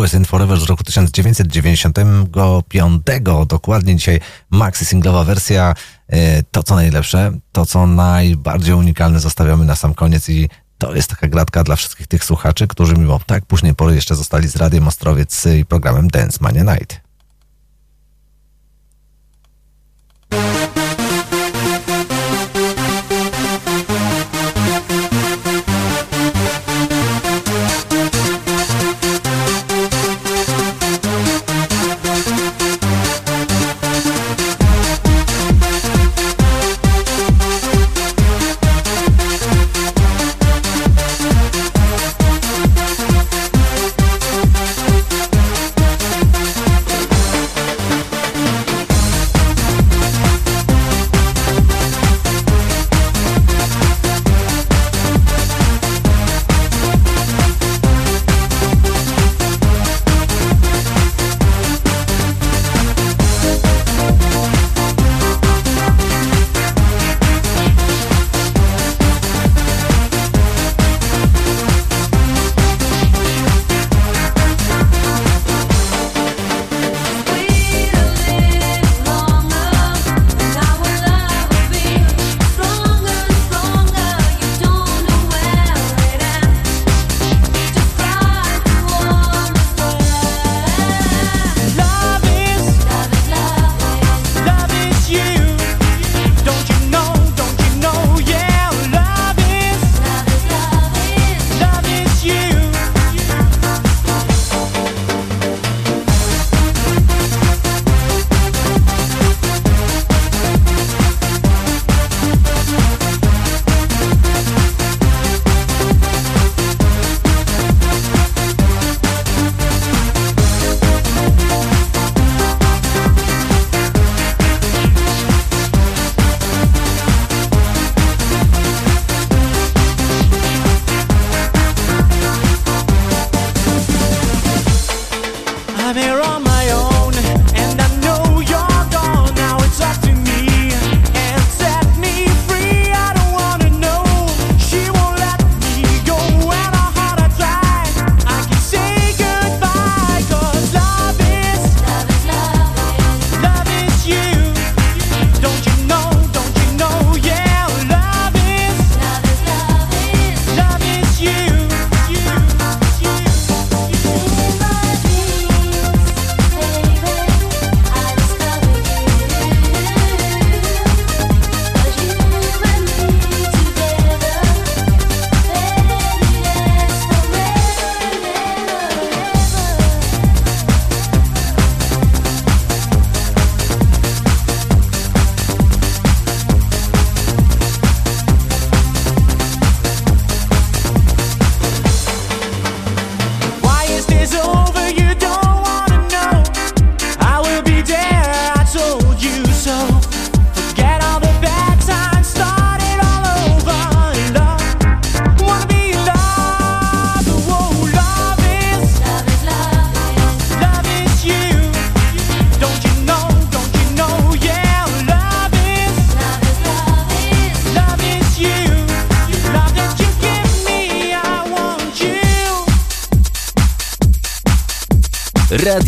Always and Forever z roku 1995. Dokładnie dzisiaj maxi singlowa wersja. E, to co najlepsze, to co najbardziej unikalne zostawiamy na sam koniec i to jest taka gratka dla wszystkich tych słuchaczy, którzy mimo tak późnej pory jeszcze zostali z Radiem Ostrowiec i programem Dance Mania Night.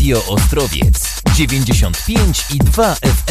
Radio Ostrowiec 95 i 2 FM.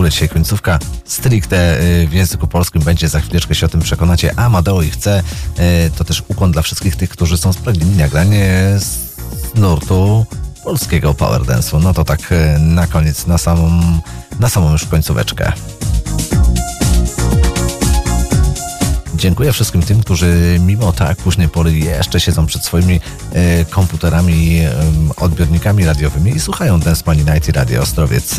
Ogóle dzisiaj końcówka stricte y, w języku polskim będzie. Za chwileczkę się o tym przekonacie. Amadeo i chce. y, To też ukłon dla wszystkich tych, którzy są spragnieni nagranie z nurtu polskiego power dance'u. No to tak y, na koniec, na samą, na samą już końcóweczkę. Dziękuję wszystkim tym, którzy mimo tak późnej pory jeszcze siedzą przed swoimi komputerami, odbiornikami radiowymi i słuchają Dance Money Night i Radio Ostrowiec.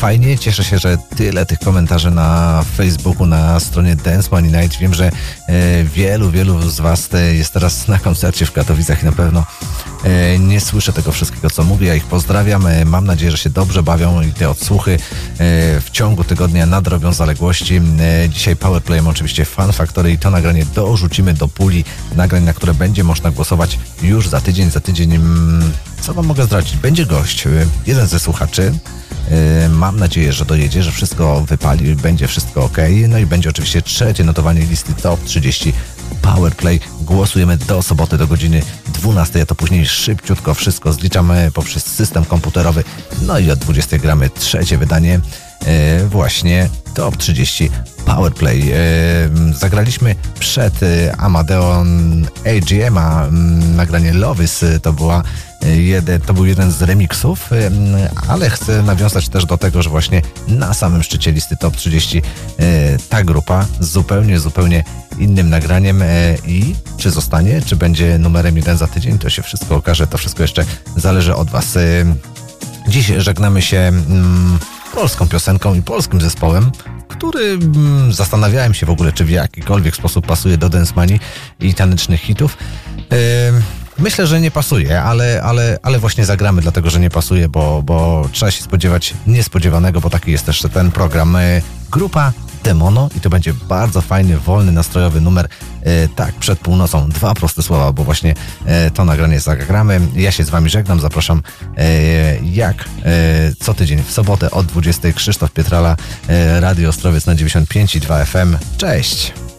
Fajnie, cieszę się, że tyle tych komentarzy na Facebooku, na stronie Dance Money Night. Wiem, że e, wielu, wielu z Was e, jest teraz na koncercie w Katowicach i na pewno e, nie słyszę tego wszystkiego, co mówię. Ja ich pozdrawiam. Mam nadzieję, że się dobrze bawią i te odsłuchy w ciągu tygodnia nadrobią zaległości. Dzisiaj Powerplayem oczywiście Fan Factory i to nagranie dorzucimy do puli nagrań, na które będzie można głosować już za tydzień. Za tydzień, mm, co Wam mogę zdradzić? Będzie gość, jeden ze słuchaczy. E, Mam nadzieję, że dojedzie, że wszystko wypali, będzie wszystko ok. No i będzie oczywiście trzecie notowanie listy Top 30 Powerplay. Głosujemy do soboty do godziny 12, a to później szybciutko wszystko zliczamy poprzez system komputerowy. No i od 20 gramy trzecie wydanie e, właśnie Top 30 Powerplay. E, zagraliśmy przed Amadeon AGM, a mm, nagranie Lovis to była to był jeden z remixów, em, ale chcę nawiązać też do tego, że właśnie na samym szczycie listy Top 30 e, ta grupa zupełnie, zupełnie innym nagraniem e, i czy zostanie, czy będzie numerem jeden za tydzień, to się wszystko okaże, to wszystko jeszcze zależy od Was. E, Dziś żegnamy się mm, polską piosenką i polskim zespołem, który mm, zastanawiałem się w ogóle, czy w jakikolwiek sposób pasuje do Densmani i tanecznych hitów. Ym, Myślę, że nie pasuje, ale, ale, ale właśnie zagramy, dlatego że nie pasuje, bo, bo trzeba się spodziewać niespodziewanego, bo taki jest też ten program. Y, Grupa Demono i to będzie bardzo fajny, wolny, nastrojowy numer. E, tak, przed północą dwa proste słowa, bo właśnie e, to nagranie zagramy. Ja się z Wami żegnam, zapraszam e, jak e, co tydzień w sobotę od 20 Krzysztof Pietrala, e, Radio Ostrowiec na 95 i 2 FM. Cześć!